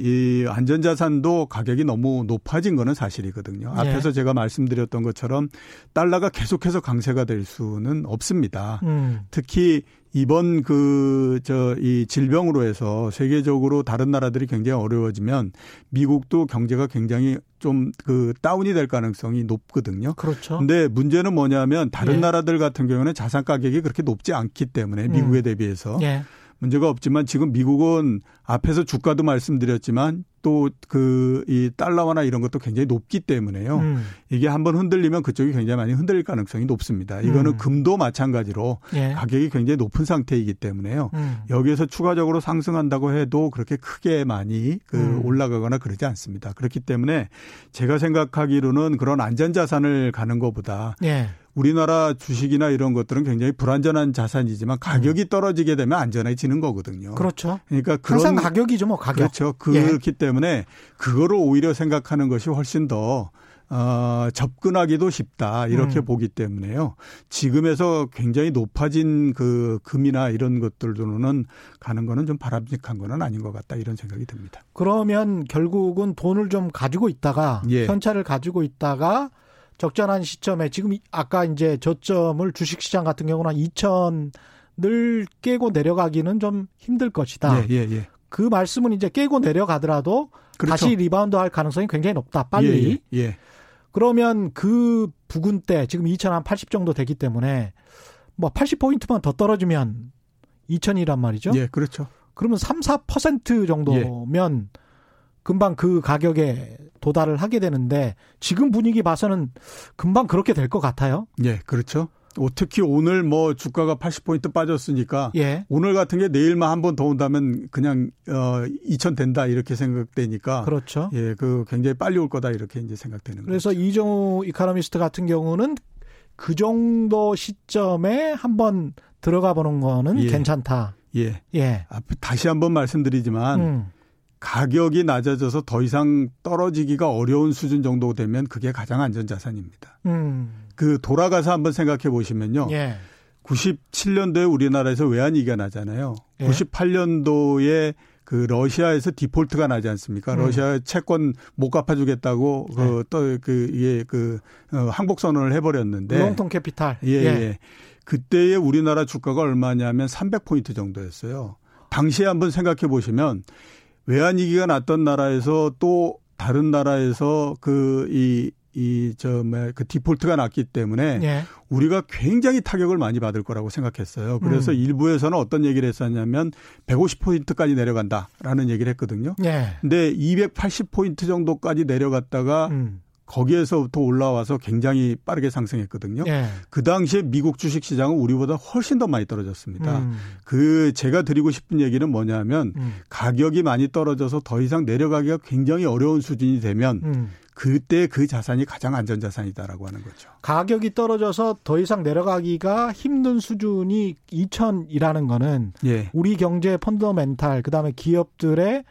Speaker 5: 이 안전자산도 가격이 너무 높아진 거는 사실이거든요. 예. 앞에서 제가 말씀드렸던 것처럼 달러가 계속해서 강세가 될 수는 없습니다. 음. 특히 이번 그 저 이 질병으로 해서 세계적으로 다른 나라들이 굉장히 어려워지면 미국도 경제가 굉장히 좀 그 다운이 될 가능성이 높거든요.
Speaker 1: 그렇죠.
Speaker 5: 근데 문제는 뭐냐면 다른 예. 나라들 같은 경우는 자산 가격이 그렇게 높지 않기 때문에 미국에 음. 대비해서 예. 문제가 없지만 지금 미국은 앞에서 주가도 말씀드렸지만 또 그 이 달러화나 이런 것도 굉장히 높기 때문에요. 음. 이게 한번 흔들리면 그쪽이 굉장히 많이 흔들릴 가능성이 높습니다. 이거는 음. 금도 마찬가지로 예. 가격이 굉장히 높은 상태이기 때문에요. 음. 여기에서 추가적으로 상승한다고 해도 그렇게 크게 많이 그 음. 올라가거나 그러지 않습니다. 그렇기 때문에 제가 생각하기로는 그런 안전 자산을 가는 것보다 예. 우리나라 주식이나 이런 것들은 굉장히 불안전한 자산이지만 가격이 음. 떨어지게 되면 안전해지는 거거든요.
Speaker 1: 그렇죠. 그러니까 그런 항상 가격이죠, 뭐 가격.
Speaker 5: 그렇죠. 그렇기 예. 때문에 그거를 오히려 생각하는 것이 훨씬 더 어, 접근하기도 쉽다 이렇게 음. 보기 때문에요. 지금에서 굉장히 높아진 그 금이나 이런 것들로는 가는 거는 좀 바람직한 거는 아닌 것 같다 이런 생각이 듭니다.
Speaker 1: 그러면 결국은 돈을 좀 가지고 있다가 예. 현찰을 가지고 있다가 적절한 시점에 지금 아까 이제 저점을 주식시장 같은 경우는 2천을 깨고 내려가기는 좀 힘들 것이다.
Speaker 5: 예, 예, 예.
Speaker 1: 그 말씀은 이제 깨고 내려가더라도 그렇죠. 다시 리바운드 할 가능성이 굉장히 높다. 빨리. 예, 예, 예. 그러면 그 부근 때 지금 2,080 정도 되기 때문에 뭐 80포인트만 더 떨어지면 2,000이란 말이죠.
Speaker 5: 예, 그렇죠.
Speaker 1: 그러면 3, 4% 정도면 예. 금방 그 가격에 도달을 하게 되는데 지금 분위기 봐서는 금방 그렇게 될 것 같아요.
Speaker 5: 예, 그렇죠. 특히 오늘 뭐 주가가 80포인트 빠졌으니까
Speaker 1: 예.
Speaker 5: 오늘 같은 게 내일만 한 번 더 온다면 그냥 어 2천 된다 이렇게 생각되니까
Speaker 1: 그렇죠.
Speaker 5: 예, 그 굉장히 빨리 올 거다 이렇게 이제 생각되는
Speaker 1: 그래서
Speaker 5: 거죠.
Speaker 1: 이정우 이카노미스트 같은 경우는 그 정도 시점에 한번 들어가 보는 거는
Speaker 5: 예.
Speaker 1: 괜찮다.
Speaker 5: 예.
Speaker 1: 예.
Speaker 5: 아, 다시 한번 말씀드리지만
Speaker 1: 음.
Speaker 5: 가격이 낮아져서 더 이상 떨어지기가 어려운 수준 정도 되면 그게 가장 안전 자산입니다.
Speaker 1: 음.
Speaker 5: 그 돌아가서 한번 생각해 보시면요.
Speaker 1: 예.
Speaker 5: 97년도에 우리나라에서 외환위기가 나잖아요.
Speaker 1: 예.
Speaker 5: 98년도에 그 러시아에서 디폴트가 나지 않습니까?
Speaker 1: 음.
Speaker 5: 러시아 채권 못 갚아주겠다고
Speaker 1: 네.
Speaker 5: 그또그 이게 그 어, 항복 선언을 해버렸는데
Speaker 1: Long-Term Capital.
Speaker 5: 예, 예. 그때의 우리나라 주가가 얼마냐면 300포인트 정도였어요. 당시에 한번 생각해 보시면 외환위기가 났던 나라에서 또 다른 나라에서 그 이 이 저 뭐 그 디폴트가 났기 때문에
Speaker 1: 예.
Speaker 5: 우리가 굉장히 타격을 많이 받을 거라고 생각했어요. 그래서
Speaker 1: 음.
Speaker 5: 일부에서는 어떤 얘기를 했었냐면 150포인트까지 내려간다라는 얘기를 했거든요.
Speaker 1: 예.
Speaker 5: 근데 280포인트 정도까지 내려갔다가
Speaker 1: 음.
Speaker 5: 거기에서부터 올라와서 굉장히 빠르게 상승했거든요.
Speaker 1: 예.
Speaker 5: 그 당시에 미국 주식 시장은 우리보다 훨씬 더 많이 떨어졌습니다.
Speaker 1: 음.
Speaker 5: 그 제가 드리고 싶은 얘기는 뭐냐면
Speaker 1: 음.
Speaker 5: 가격이 많이 떨어져서 더 이상 내려가기가 굉장히 어려운 수준이 되면
Speaker 1: 음.
Speaker 5: 그때 그 자산이 가장 안전 자산이다라고 하는 거죠.
Speaker 1: 가격이 떨어져서 더 이상 내려가기가 힘든 수준이 2천이라는 거는
Speaker 5: 예.
Speaker 1: 우리 경제 펀더멘탈 그다음에 기업들의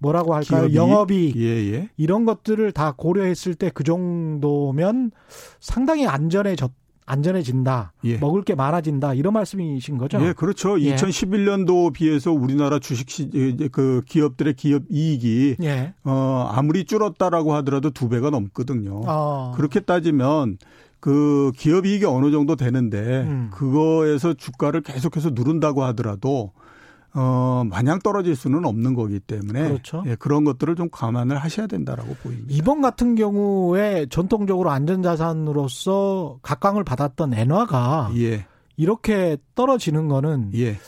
Speaker 1: 뭐라고 할까요?
Speaker 5: 기업이?
Speaker 1: 영업이
Speaker 5: 예, 예.
Speaker 1: 이런 것들을 다 고려했을 때 그 정도면 상당히 안전해졌 안전해진다.
Speaker 5: 예.
Speaker 1: 먹을 게 많아진다. 이런 말씀이신 거죠?
Speaker 5: 예, 그렇죠.
Speaker 1: 예.
Speaker 5: 2011년도 비해서 우리나라 주식 시, 이제 그 기업들의 기업 이익이
Speaker 1: 예.
Speaker 5: 어 아무리 줄었다라고 하더라도 두 배가 넘거든요.
Speaker 1: 어.
Speaker 5: 그렇게 따지면 그 기업 이익이 어느 정도 되는데
Speaker 1: 음.
Speaker 5: 그거에서 주가를 계속해서 누른다고 하더라도 어 마냥 떨어질 수는 없는 거기 때문에
Speaker 1: 그렇죠.
Speaker 5: 예, 그런 것들을 좀 감안을 하셔야 된다라고 보입니다.
Speaker 1: 이번 같은 경우에 전통적으로 안전자산으로서 각광을 받았던 엔화가
Speaker 5: 예,
Speaker 1: 이렇게 떨어지는 거는
Speaker 5: 예.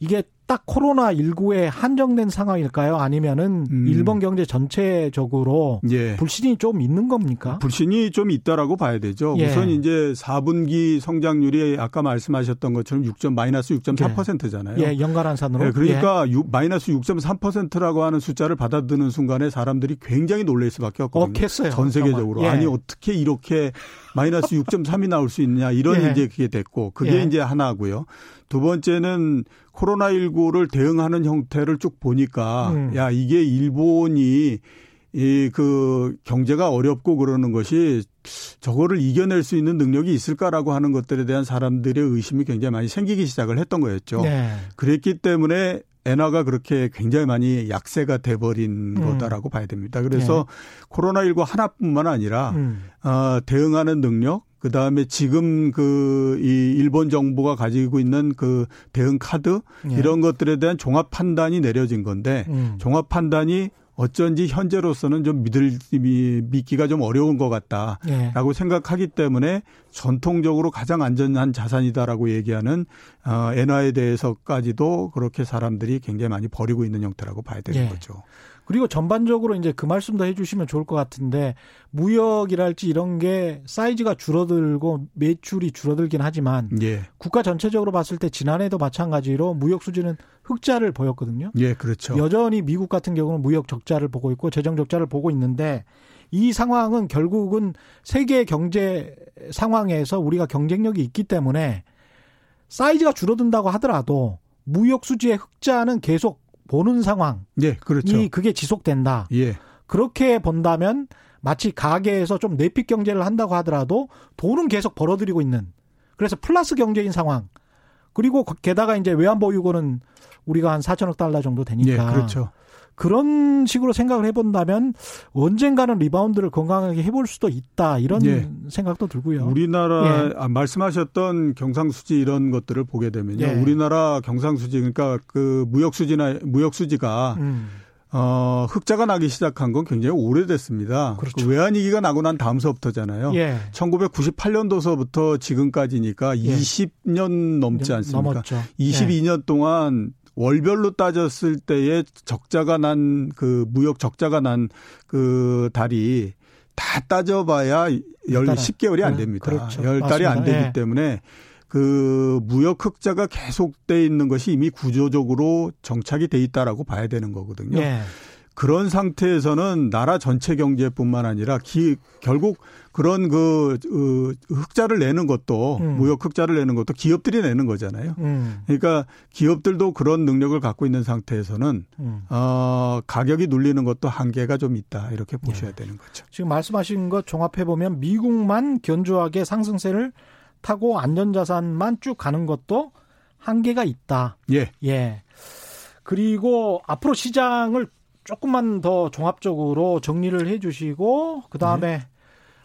Speaker 1: 이게 딱 코로나 19에 한정된 상황일까요? 아니면은
Speaker 5: 음.
Speaker 1: 일본 경제 전체적으로
Speaker 5: 예.
Speaker 1: 불신이 좀 있는 겁니까?
Speaker 5: 불신이 좀 있다라고 봐야 되죠.
Speaker 1: 예.
Speaker 5: 우선 이제 4분기 성장률이 아까 말씀하셨던 것처럼 6. 마이너스 6.4%잖아요.
Speaker 1: 예, 연간 한산으로.
Speaker 5: 네, 그러니까 유- 마이너스 6.3%라고 하는 숫자를 받아드는 순간에 사람들이 굉장히 놀랄 수밖에 없거든요.
Speaker 1: 억했어요.
Speaker 5: 전 세계적으로.
Speaker 1: 예.
Speaker 5: 아니 어떻게 이렇게 마이너스 6.3이 나올 수 있냐 이런
Speaker 1: 예.
Speaker 5: 이제 그게 됐고 그게
Speaker 1: 예.
Speaker 5: 이제 하나고요. 두 번째는 코로나 19를 대응하는 형태를 쭉 보니까
Speaker 1: 음.
Speaker 5: 야 이게 일본이 이 그 경제가 어렵고 그러는 것이 저거를 이겨낼 수 있는 능력이 있을까라고 하는 것들에 대한 사람들의 의심이 굉장히 많이 생기기 시작을 했던 거였죠.
Speaker 1: 네.
Speaker 5: 그랬기 때문에 엔화가 그렇게 굉장히 많이 약세가 돼버린
Speaker 1: 음.
Speaker 5: 거다라고 봐야 됩니다. 그래서 코로나19 하나뿐만 아니라
Speaker 1: 음.
Speaker 5: 어, 대응하는 능력, 그 다음에 지금 그 이 일본 정부가 가지고 있는 그 대응 카드
Speaker 1: 예.
Speaker 5: 이런 것들에 대한 종합 판단이 내려진 건데
Speaker 1: 음.
Speaker 5: 종합 판단이 어쩐지 현재로서는 좀 믿을 믿기가 좀 어려운 것 같다.
Speaker 1: 예.
Speaker 5: 라고 생각하기 때문에 전통적으로 가장 안전한 자산이다라고 얘기하는 어, 엔화에 대해서까지도 그렇게 사람들이 굉장히 많이 버리고 있는 형태라고 봐야 되는
Speaker 1: 예.
Speaker 5: 거죠.
Speaker 1: 그리고 전반적으로 이제 그 말씀도 해주시면 좋을 것 같은데 무역이랄지 이런 게 사이즈가 줄어들고 매출이 줄어들긴 하지만
Speaker 5: 예.
Speaker 1: 국가 전체적으로 봤을 때 지난해도 마찬가지로 무역 수지는 흑자를 보였거든요.
Speaker 5: 예, 그렇죠.
Speaker 1: 여전히 미국 같은 경우는 무역 적자를 보고 있고 재정 적자를 보고 있는데 이 상황은 결국은 세계 경제 상황에서 우리가 경쟁력이 있기 때문에 사이즈가 줄어든다고 하더라도 무역 수지의 흑자는 계속 보는 상황이
Speaker 5: 예, 그렇죠.
Speaker 1: 그게 지속된다.
Speaker 5: 예.
Speaker 1: 그렇게 본다면 마치 가게에서 좀 내핏 경제를 한다고 하더라도 돈은 계속 벌어들이고 있는 그래서 플러스 경제인 상황. 그리고 게다가 이제 외환 보유고는 우리가 한 4천억 달러 정도
Speaker 5: 예,
Speaker 1: 되니까
Speaker 5: 그렇죠.
Speaker 1: 그런 식으로 생각을 해본다면 언젠가는 리바운드를 건강하게 해볼 수도 있다 이런
Speaker 5: 예.
Speaker 1: 생각도 들고요.
Speaker 5: 우리나라
Speaker 1: 예.
Speaker 5: 아, 말씀하셨던 경상수지 이런 것들을 보게 되면요.
Speaker 1: 예.
Speaker 5: 우리나라 경상수지 그러니까 그 무역수지나 무역수지가
Speaker 1: 음,
Speaker 5: 어, 흑자가 나기 시작한 건 굉장히 오래됐습니다.
Speaker 1: 그렇죠.
Speaker 5: 그 외환위기가 나고 난 다음서부터잖아요.
Speaker 1: 예.
Speaker 5: 1998년도서부터 지금까지니까
Speaker 1: 예.
Speaker 5: 20년 넘지 않습니까?
Speaker 1: 넘었죠.
Speaker 5: 22년 동안 월별로 따졌을 때에 적자가 난 그 무역 적자가 난 그 달이 다 따져봐야 열 10개월이 안 됩니다. 그렇죠. 열 달이 안 되기 네. 때문에 그 무역 흑자가 계속돼 있는 것이 이미 구조적으로 정착이 돼 있다라고 봐야 되는 거거든요. 네. 그런 상태에서는 나라 전체 경제뿐만 아니라 기, 결국 그런 그, 그 흑자를 내는 것도 음. 무역 흑자를 내는 것도 기업들이 내는 거잖아요. 음. 그러니까 기업들도 그런 능력을 갖고 있는 상태에서는 음. 어, 가격이 눌리는 것도 한계가 좀 있다 이렇게 보셔야 네. 되는 거죠.
Speaker 1: 지금 말씀하신 것 종합해 보면 미국만 견조하게 상승세를 타고 안전자산만 쭉 가는 것도 한계가 있다.
Speaker 5: 예.
Speaker 1: 예. 그리고 앞으로 시장을 조금만 더 종합적으로 정리를 해 주시고 그 다음에 네.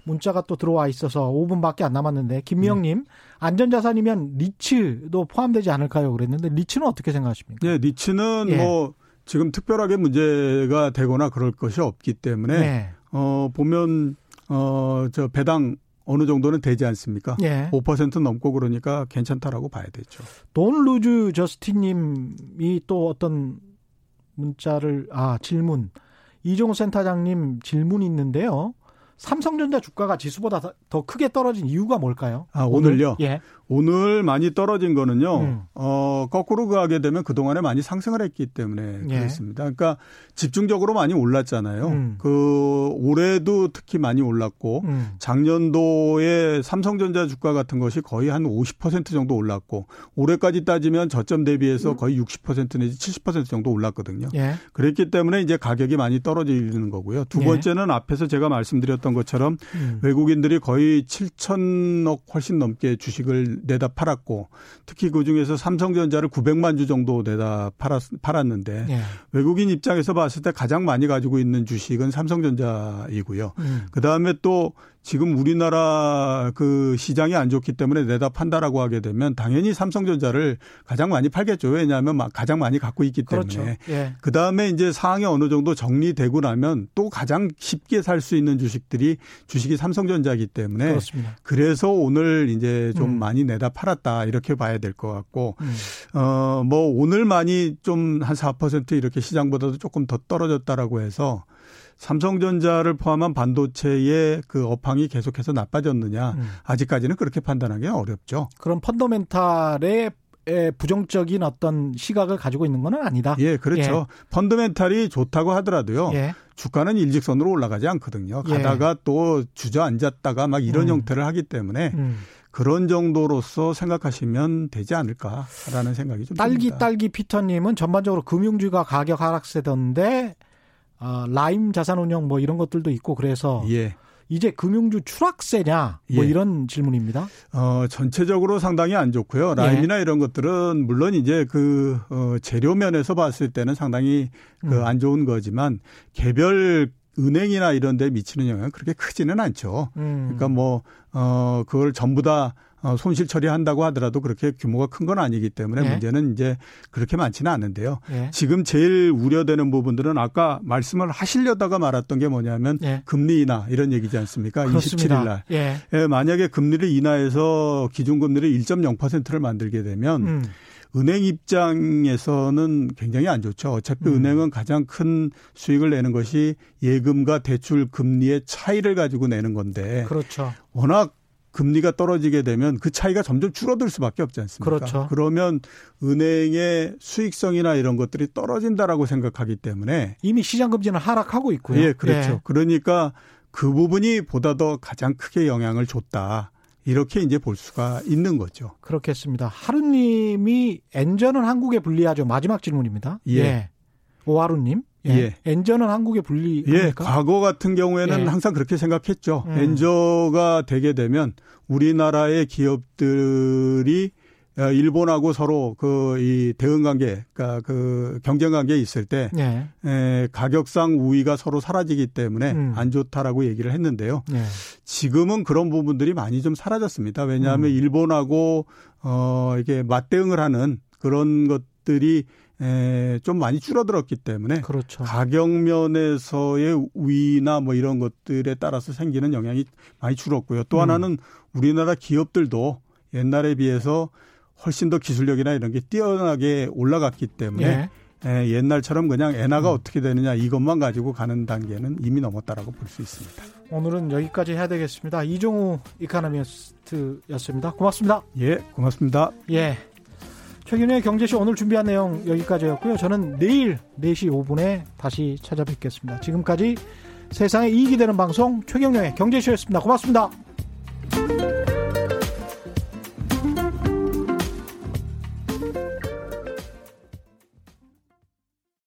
Speaker 1: 문자가 또 들어와 있어서 5분밖에 안 남았는데 김미영님 네. 안전자산이면 리츠도 포함되지 않을까요? 그랬는데 리츠는 어떻게 생각하십니까?
Speaker 5: 네, 리츠는 예. 뭐 지금 특별하게 문제가 되거나 그럴 것이 없기 때문에 네. 어 보면 어저 배당 어느 정도는 되지 않습니까? 예. 5% 넘고 그러니까 괜찮다라고 봐야 되죠.
Speaker 1: 돈 루즈 저스틴님이 또 어떤 문자를 아 질문 이종호 센터장님 질문이 있는데요. 삼성전자 주가가 지수보다 더 크게 떨어진 이유가 뭘까요?
Speaker 5: 아, 오늘요? 예. 오늘 많이 떨어진 거는요, 음. 어, 거꾸로 가게 되면 그동안에 많이 상승을 했기 때문에 예. 그렇습니다. 그러니까 집중적으로 많이 올랐잖아요. 음. 그, 올해도 특히 많이 올랐고, 음. 작년도에 삼성전자 주가 같은 것이 거의 한 50% 정도 올랐고, 올해까지 따지면 저점 대비해서 음. 거의 60% 내지 70% 정도 올랐거든요. 예. 그랬기 때문에 이제 가격이 많이 떨어지는 거고요. 두 예. 번째는 앞에서 제가 말씀드렸던 것처럼 음. 외국인들이 거의 7천억 훨씬 넘게 주식을 내다 팔았고 특히 그 중에서 삼성전자를 900만 주 정도 내다 팔았, 팔았는데 예. 외국인 입장에서 봤을 때 가장 많이 가지고 있는 주식은 삼성전자이고요. 음. 그 다음에 또 지금 우리나라 그 시장이 안 좋기 때문에 내다 판다라고 하게 되면 당연히 삼성전자를 가장 많이 팔겠죠. 왜냐하면 가장 많이 갖고 있기 때문에. 그렇죠. 예. 그 다음에 이제 상황이 어느 정도 정리되고 나면 또 가장 쉽게 살 수 있는 주식들이 주식이 삼성전자이기 때문에. 그렇습니다. 그래서 오늘 이제 좀 음. 많이 내다 팔았다 이렇게 봐야 될 것 같고, 음. 어뭐 오늘 많이 좀 한 4% 이렇게 시장보다도 조금 더 떨어졌다라고 해서 삼성전자를 포함한 반도체의 그 업황이 계속해서 나빠졌느냐 음. 아직까지는 그렇게 판단하기 어렵죠.
Speaker 1: 그럼 펀더멘탈의 부정적인 어떤 시각을 가지고 있는 건 아니다.
Speaker 5: 예, 그렇죠. 예. 펀더멘탈이 좋다고 하더라도요. 예. 주가는 일직선으로 올라가지 않거든요. 예. 가다가 예. 또 주저앉았다가 막 이런 음. 형태를 하기 때문에 음. 그런 정도로서 생각하시면 되지 않을까라는 생각이 좀
Speaker 1: 딸기
Speaker 5: 듭니다.
Speaker 1: 딸기 피터님은 전반적으로 금융주가 가격 하락세던데 어, 라임 자산운용 뭐 이런 것들도 있고 그래서 예. 이제 금융주 추락세냐 뭐 예. 이런 질문입니다.
Speaker 5: 어, 전체적으로 상당히 안 좋고요. 라임이나 예. 이런 것들은 물론 이제 그 어, 재료 면에서 봤을 때는 상당히 그안 음. 좋은 거지만 개별 은행이나 이런 데 미치는 영향은 그렇게 크지는 않죠. 음. 그러니까 뭐, 어, 그걸 전부 다 어, 손실 처리한다고 하더라도 그렇게 규모가 큰 건 아니기 때문에 예. 문제는 이제 그렇게 많지는 않은데요. 예. 지금 제일 우려되는 부분들은 아까 말씀을 하시려다가 말았던 게 뭐냐면 예. 금리 인하 이런 얘기지 않습니까? 그렇습니다. 27일 날. 예. 예. 만약에 금리를 인하해서 기준금리를 1.0%를 만들게 되면 음. 은행 입장에서는 굉장히 안 좋죠. 어차피 음. 은행은 가장 큰 수익을 내는 것이 예금과 대출 금리의 차이를 가지고 내는 건데.
Speaker 1: 그렇죠.
Speaker 5: 워낙 금리가 떨어지게 되면 그 차이가 점점 줄어들 수밖에 없지 않습니까? 그렇죠. 그러면 은행의 수익성이나 이런 것들이 떨어진다라고 생각하기 때문에
Speaker 1: 이미 시장 금리는 하락하고 있고요.
Speaker 5: 예, 그렇죠. 예. 그러니까 그 부분이 보다 더 가장 크게 영향을 줬다. 이렇게 이제 볼 수가 있는 거죠.
Speaker 1: 그렇겠습니다. 하루님이 엔전은 한국에 불리하죠. 마지막 질문입니다. 예. 예. 오하루님. 예. 예. 엔저는 한국에 분리.
Speaker 5: 예. 과거 같은 경우에는 예. 항상 그렇게 생각했죠. 음. 엔저가 되게 되면 우리나라의 기업들이 어, 일본하고 서로 그 이 대응 관계, 그러니까 그 경쟁 관계에 있을 때 예. 에, 가격상 우위가 서로 사라지기 때문에 음. 안 좋다라고 얘기를 했는데요. 예. 지금은 그런 부분들이 많이 좀 사라졌습니다. 왜냐하면 음. 일본하고 어 이게 맞대응을 하는 그런 것들이 에, 좀 많이 줄어들었기 때문에 그렇죠. 가격 면에서의 우위나 뭐 이런 것들에 따라서 생기는 영향이 많이 줄었고요. 또 음. 하나는 우리나라 기업들도 옛날에 비해서 훨씬 더 기술력이나 이런 게 뛰어나게 올라갔기 때문에 예, 옛날처럼 그냥 엔화가 음. 어떻게 되느냐 이것만 가지고 가는 단계는 이미 넘었다라고 볼 수 있습니다.
Speaker 1: 오늘은 여기까지 해야 되겠습니다. 이종우 이카노미스트였습니다. 고맙습니다.
Speaker 5: 예, 고맙습니다.
Speaker 1: 예. 최근의 경제쇼 오늘 준비한 내용 여기까지였고요. 저는 내일 4시 5분에 다시 찾아뵙겠습니다. 지금까지 세상에 이익이 되는 방송 최경령의 경제쇼였습니다. 고맙습니다.